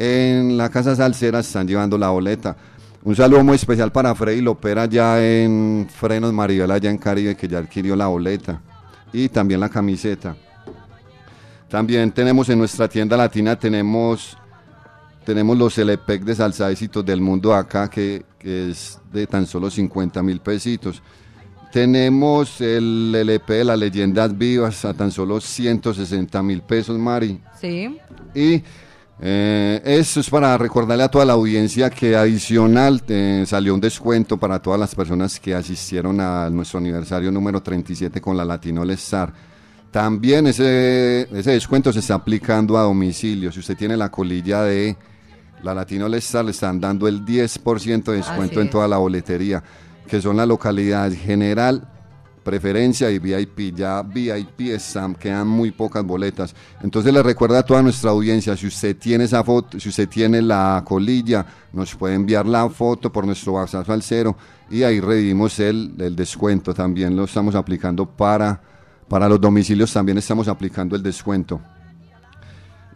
S21: en la Casa Salsera están llevando la boleta. Un saludo muy especial para Freddy Lopera ya en Frenos Maribel, allá en Caribe, que ya adquirió la boleta. Y también la camiseta. También tenemos en nuestra tienda latina, tenemos, tenemos los LPEC de salsa éxitos del mundo acá, que, que es de tan solo 50 mil pesitos. Tenemos el LP de las leyendas vivas a tan solo 160 mil pesos, Mari.
S3: Sí.
S21: Y eh, eso es para recordarle a toda la audiencia que adicional eh, salió un descuento para todas las personas que asistieron a nuestro aniversario número 37 con la Latino All Star. También ese, ese descuento se está aplicando a domicilio. Si usted tiene la colilla de la Latino All Star, le están dando el 10% de descuento en toda la boletería, que son la localidad general, preferencia y VIP. Ya VIP están, quedan muy pocas boletas. Entonces le recuerda a toda nuestra audiencia, si usted tiene esa foto, si usted tiene la colilla, nos puede enviar la foto por nuestro WhatsApp al cero y ahí redimos el, el descuento. También lo estamos aplicando para, para los domicilios, también estamos aplicando el descuento.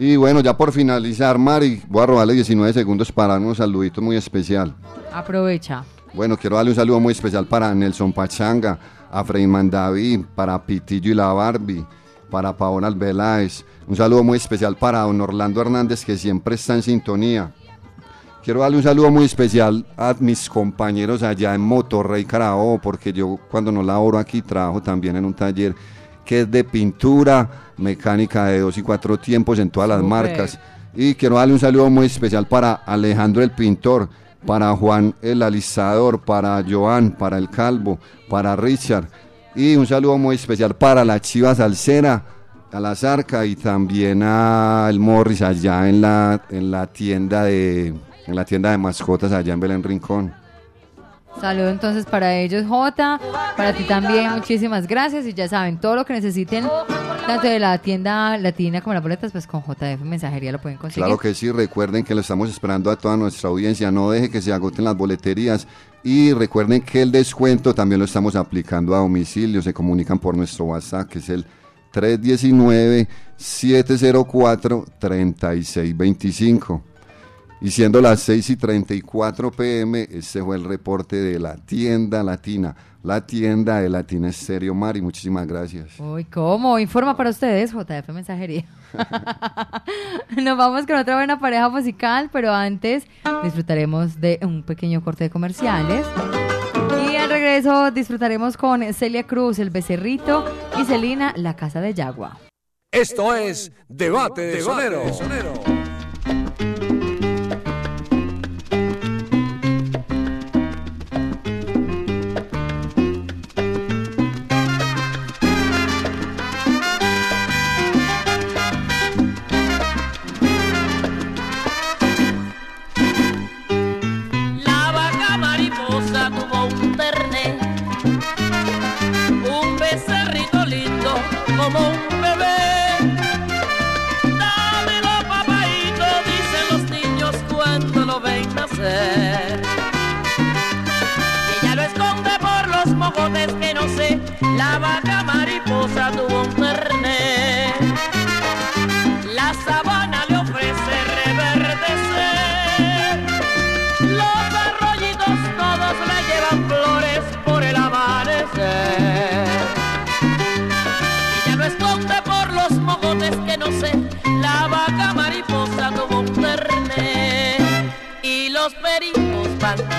S21: Y bueno, ya por finalizar, Mari, voy a robarle 19 segundos para un saludito muy especial.
S3: Aprovecha.
S21: Bueno, quiero darle un saludo muy especial para Nelson Pachanga, a Freiman David, para Pitillo y la Barbie, para Paola Albeláez. Un saludo muy especial para don Orlando Hernández, que siempre está en sintonía. Quiero darle un saludo muy especial a mis compañeros allá en Motorrey Carabobo, porque yo cuando no laboro aquí trabajo también en un taller que es de pintura, mecánica de dos y cuatro tiempos en todas las marcas. Y quiero darle un saludo muy especial para Alejandro el Pintor, para Juan el Alistador, para Joan, para el Calvo, para Richard. Y un saludo muy especial para la Chiva Salsera, a la Zarca y también a el Morris allá en la, en la tienda de en la tienda de mascotas allá en Belén Rincón.
S3: Saludo entonces para ellos, Jota. Para ti también, muchísimas gracias. Y ya saben, todo lo que necesiten, tanto de la tienda latina como las boletas, pues con JF Mensajería lo pueden conseguir.
S21: Claro que sí, recuerden que lo estamos esperando a toda nuestra audiencia, no deje que se agoten las boleterías y recuerden que el descuento también lo estamos aplicando a domicilio, se comunican por nuestro WhatsApp que es el 319-704-3625. Y siendo las 6 y 34 pm, este fue el reporte de la tienda latina, la tienda de Latina Estéreo Mari. Muchísimas gracias.
S3: Uy, ¿cómo? Informa para ustedes, JF Mensajería. [laughs] Nos vamos con otra buena pareja musical, pero antes disfrutaremos de un pequeño corte de comerciales. Y al regreso disfrutaremos con Celia Cruz, el becerrito, y Celina, la casa de Yagua.
S7: Esto es Debate de Sonero.
S4: Mojotes que no sé, la vaca mariposa tuvo un terné. La sabana le ofrece reverdecer. Los arroyitos todos le llevan flores por el amanecer. Ella lo esconde por los mogotes que no sé. La vaca mariposa tuvo un terné. Y los pericos van.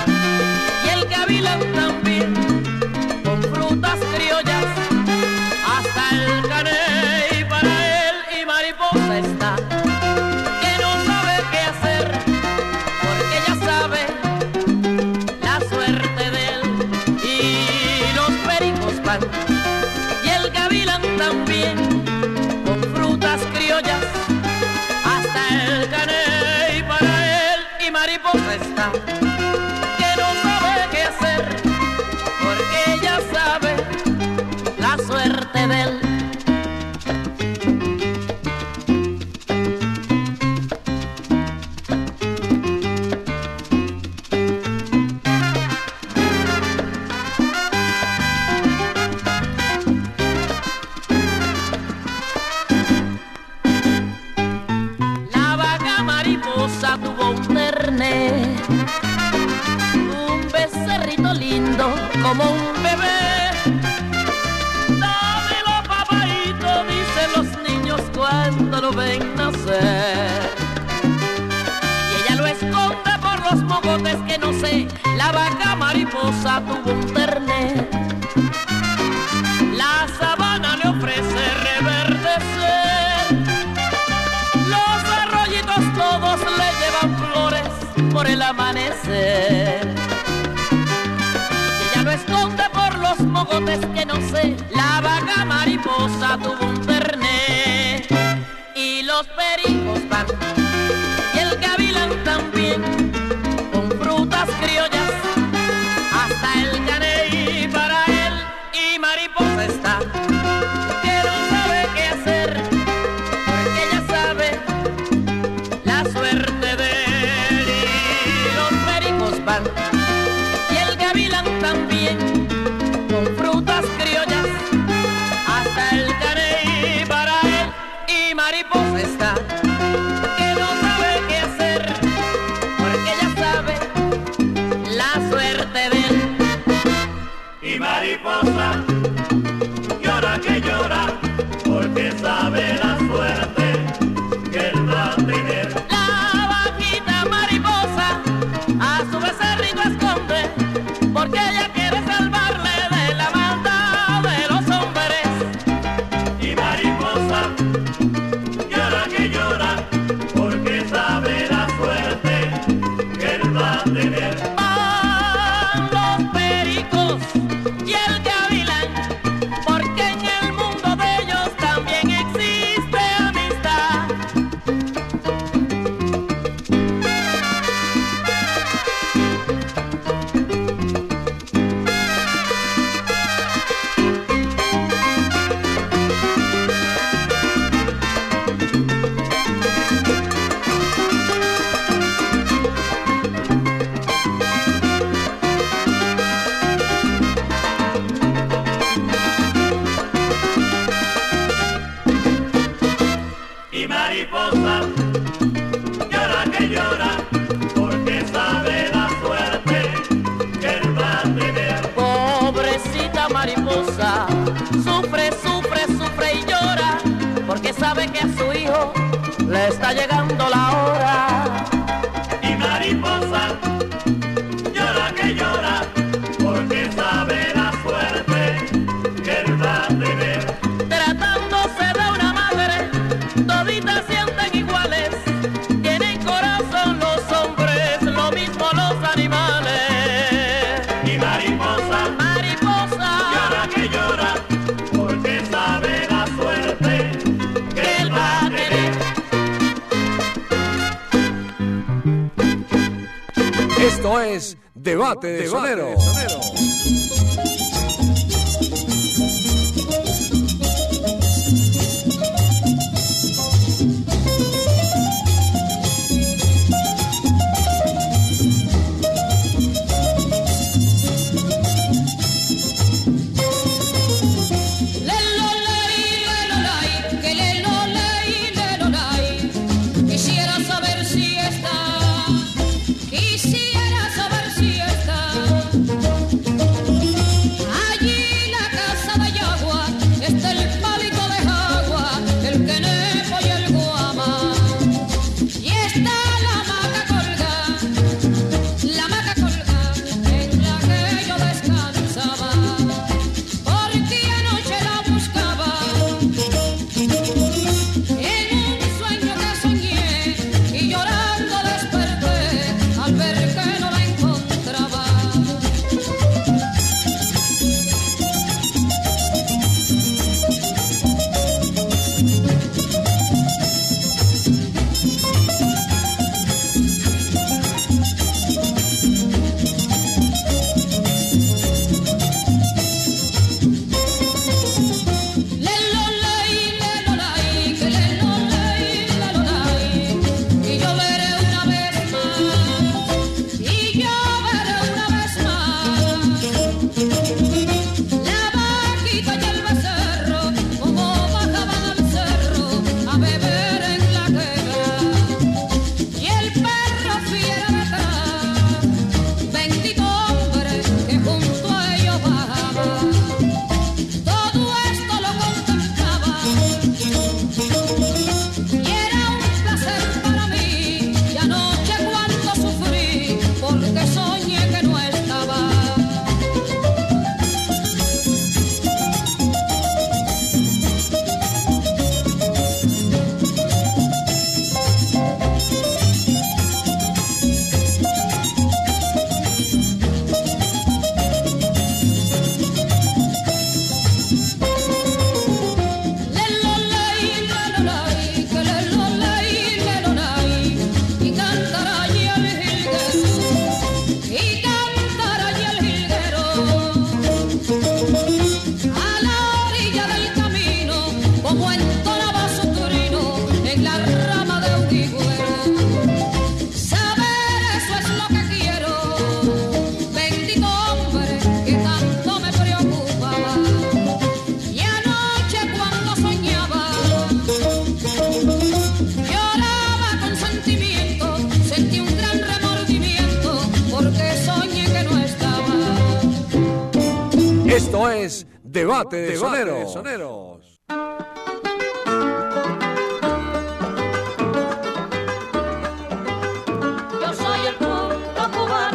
S7: soneros.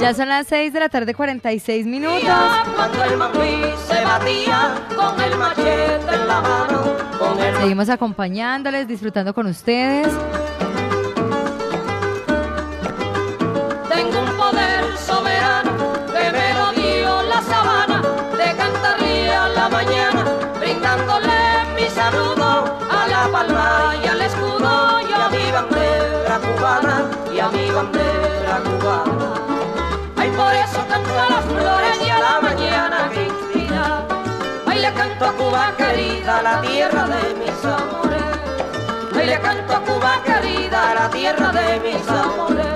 S3: Ya son las 6 de la tarde, 46 minutos.
S11: Cuando el
S3: Seguimos acompañándoles, disfrutando con ustedes.
S11: bandera cubana. Ay, por eso canto a las flores y a la mañana que inspira. Ay, le canto a Cuba querida, la tierra de mis amores. Ay, le canto a Cuba querida, la tierra de mis amores.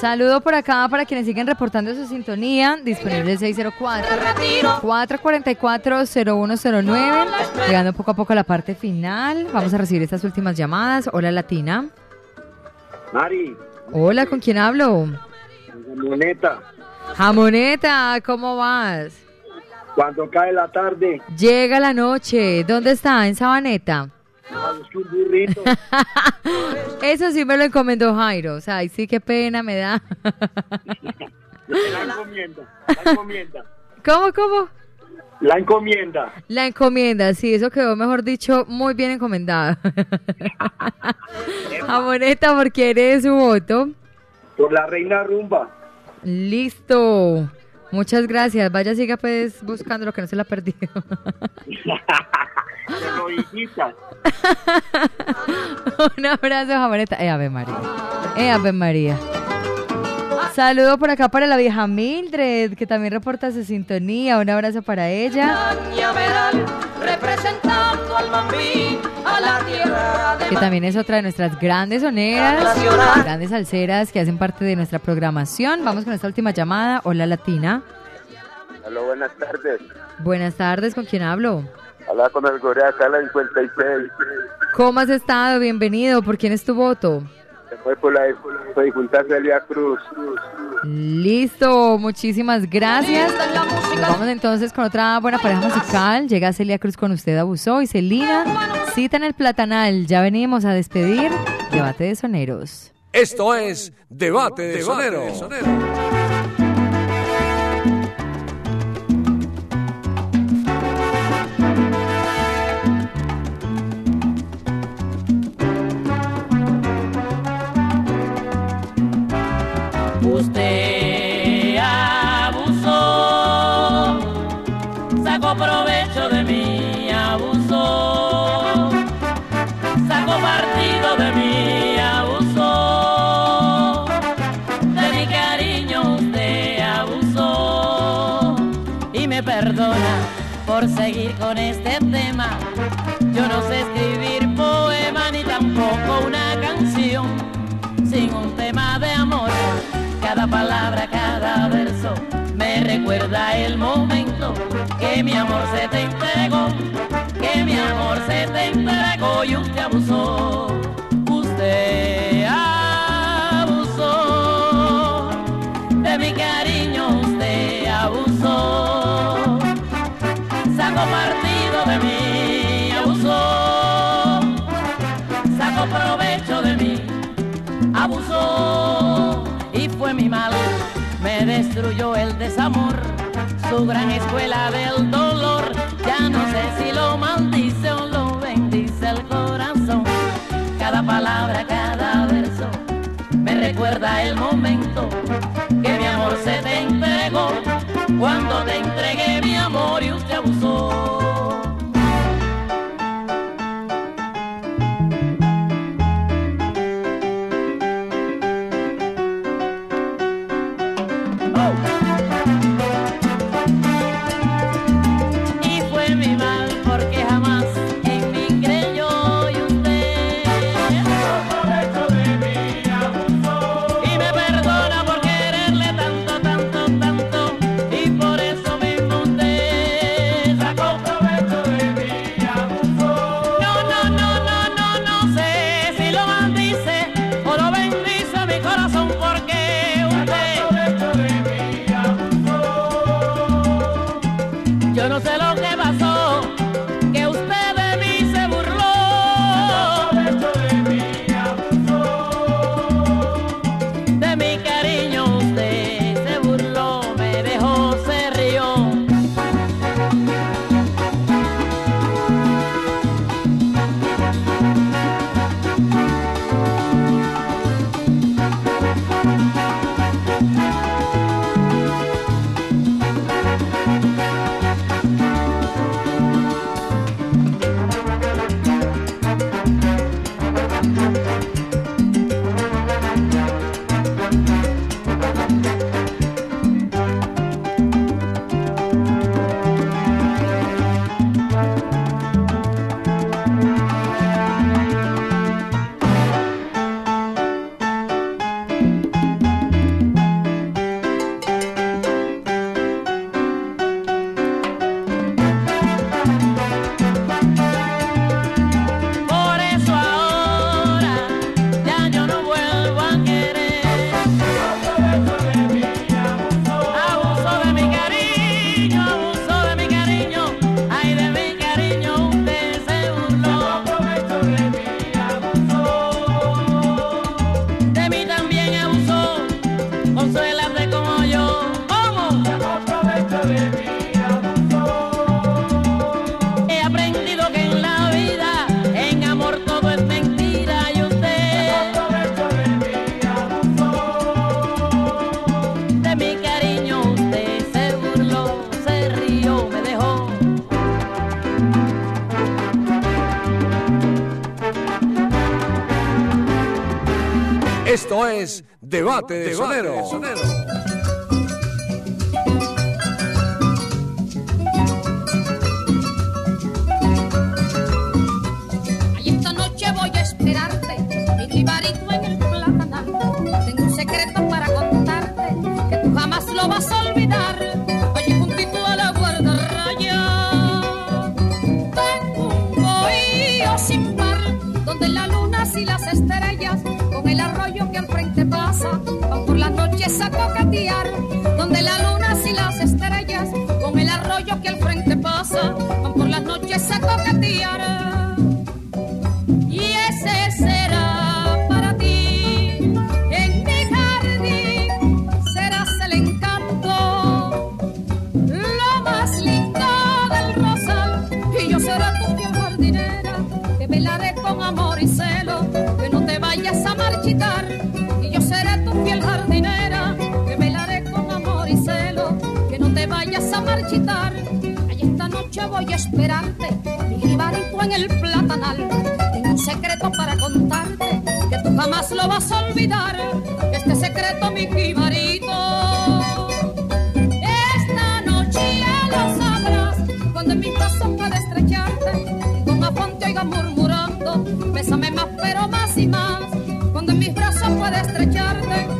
S3: Saludo por acá para quienes siguen reportando su sintonía. Disponible 604-444-0109. Llegando poco a poco a la parte final. Vamos a recibir estas últimas llamadas. Hola, Latina.
S22: Mari.
S3: Hola, ¿con quién hablo?
S22: Jamoneta.
S3: Jamoneta, ¿cómo vas?
S22: Cuando cae la tarde.
S3: Llega la noche. ¿Dónde está? ¿En Sabaneta?
S22: Busco un burrito.
S3: Eso sí me lo encomendó Jairo. O sea, ay, sí, qué pena me da. [laughs]
S22: La encomienda, la encomienda.
S3: ¿Cómo, cómo?
S22: La encomienda.
S3: La encomienda, sí, eso quedó, mejor dicho, muy bien encomendado. [laughs] Amoneta, ¿por quién eres su voto?
S22: Por la reina rumba.
S3: Listo. Muchas gracias. Vaya, siga pues buscando lo que no se la ha perdido. [laughs] [laughs] Un abrazo, Jamoneta. Eh, Ave María. Eh, Ave María. Saludo por acá para la vieja Mildred, que también reporta su sintonía. Un abrazo para ella.
S11: Cañaveral, representando al mambí, a la tierra de
S3: que también es otra de nuestras grandes soneras, grandes salseras que hacen parte de nuestra programación. Vamos con esta última llamada. Hola Latina.
S23: Hola, buenas tardes.
S3: Buenas tardes, ¿con quién hablo?
S23: Habla con el Corea acá la 56.
S3: ¿Cómo has estado? Bienvenido. ¿Por quién es tu voto?
S23: Se fue por la difunta Celia Cruz.
S3: Listo, muchísimas gracias. Vamos entonces con otra buena pareja musical. Llega Celia Cruz con usted, abusó y Celina. Cita en el Platanal. Ya venimos a despedir. Debate de soneros.
S7: Esto es Debate de Sonero.
S4: Usted por seguir con este tema. Yo no sé escribir poema ni tampoco una canción sin un tema de amor. Cada palabra, cada verso me recuerda el momento que mi amor se te entregó, que mi amor se te entregó y usted abusó. Usted el desamor, su gran escuela del dolor, ya no sé si lo maldice o lo bendice el corazón, cada palabra, cada verso, me recuerda el momento que mi amor se te entregó, cuando te entregué mi amor y usted abusó.
S7: Debate de Sonero.
S11: Vayas a marchitar. Ay, esta noche voy a esperarte, mi jibarito en el platanal. Tengo un secreto para contarte, que tú jamás lo vas a olvidar. Este secreto, mi jibarito. Esta noche ya lo sabrás, cuando en mis brazos pueda estrecharte, con afán te oiga murmurando, bésame más, pero más y más. Cuando en mis brazos pueda estrecharte,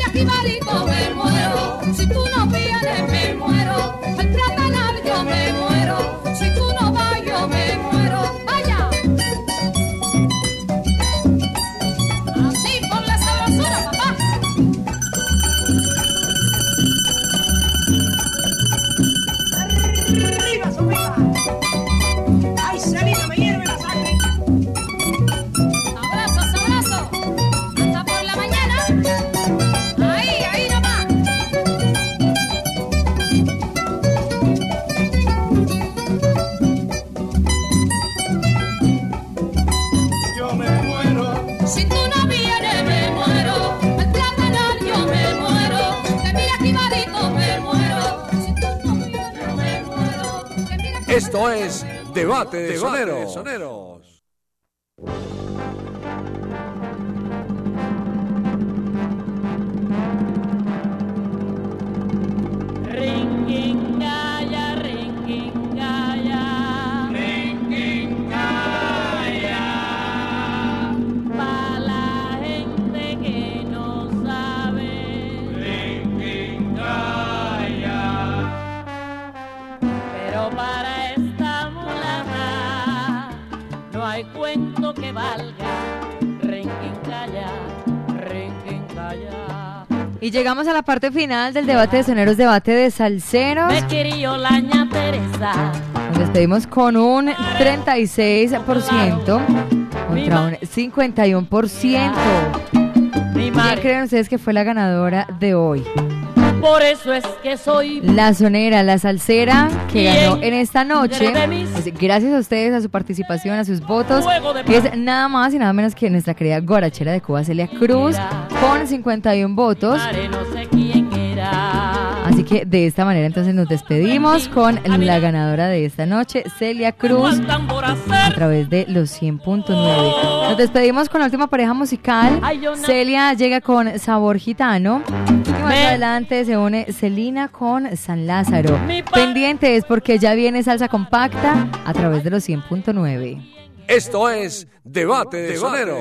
S11: Te mira, jibarito, me muero. Si tú no
S7: Esto es Debate de.
S24: Rinquingaya,
S3: llegamos a la parte final del debate de soneros, debate de salseros. Nos despedimos con un 36% contra un 51%. ¿Quién creen ustedes que fue la ganadora de hoy?
S24: Por eso es que soy
S3: La sonera, la salsera que ganó en esta noche. Pues, gracias a ustedes, a su participación, a sus votos. Que es nada más y nada menos que nuestra querida guarachera de Cuba, Celia Cruz, con 51 votos. Así que de esta manera entonces nos despedimos con la ganadora de esta noche, Celia Cruz, a través de los 100.9. Nos despedimos con la última pareja musical. Celia llega con Sabor Gitano. Y más adelante se une Celina con San Lázaro. Pendientes porque ya viene salsa compacta a través de los 100.9.
S7: Esto es Debate de Soneros.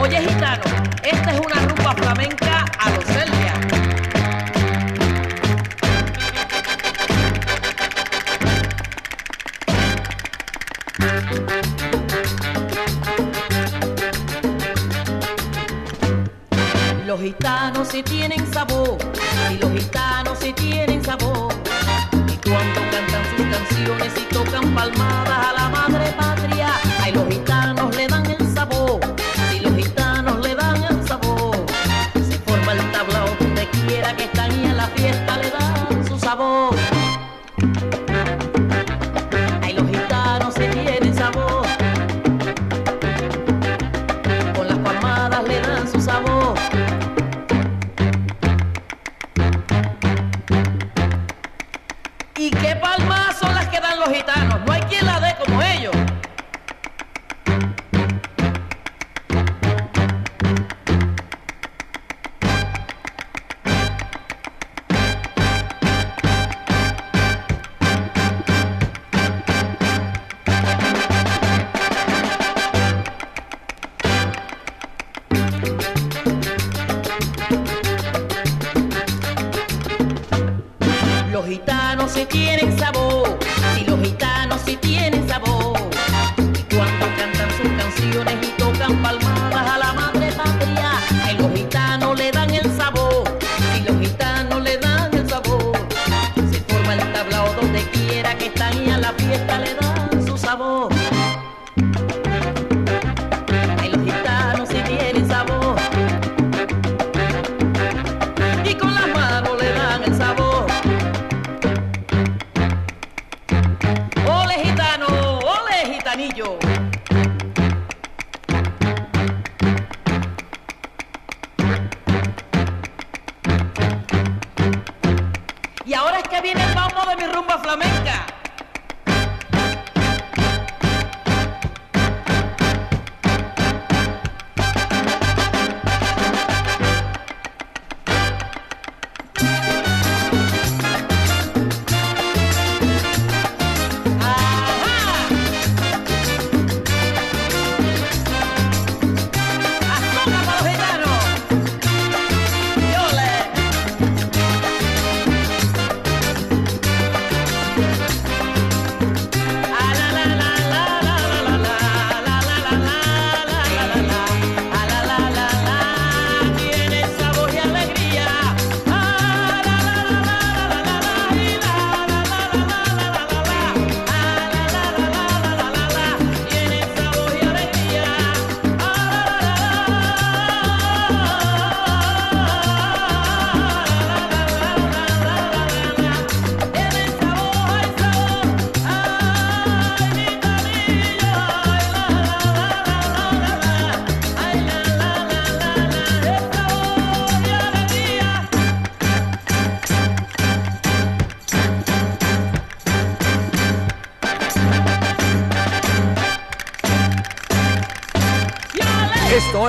S4: Oye, gitano, esta es una rumba flamenca gitanos sí tienen sabor, y los gitanos sí tienen sabor. Y cuando cantan sus canciones y tocan palmadas a la madre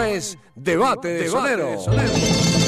S11: es Debate de, Debate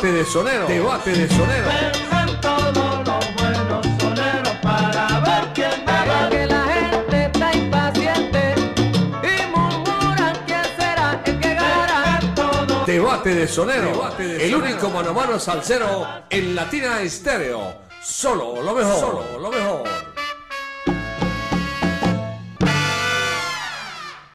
S11: Debate de sonero. Debate de sonero.
S2: Vengan todos los buenos soneros para ver quién gana. que la gente está impaciente y murmuran quién será el que gana.
S11: Debate de sonero. Debate de sonero. el único mano salsero en Latina Estéreo. Solo lo mejor.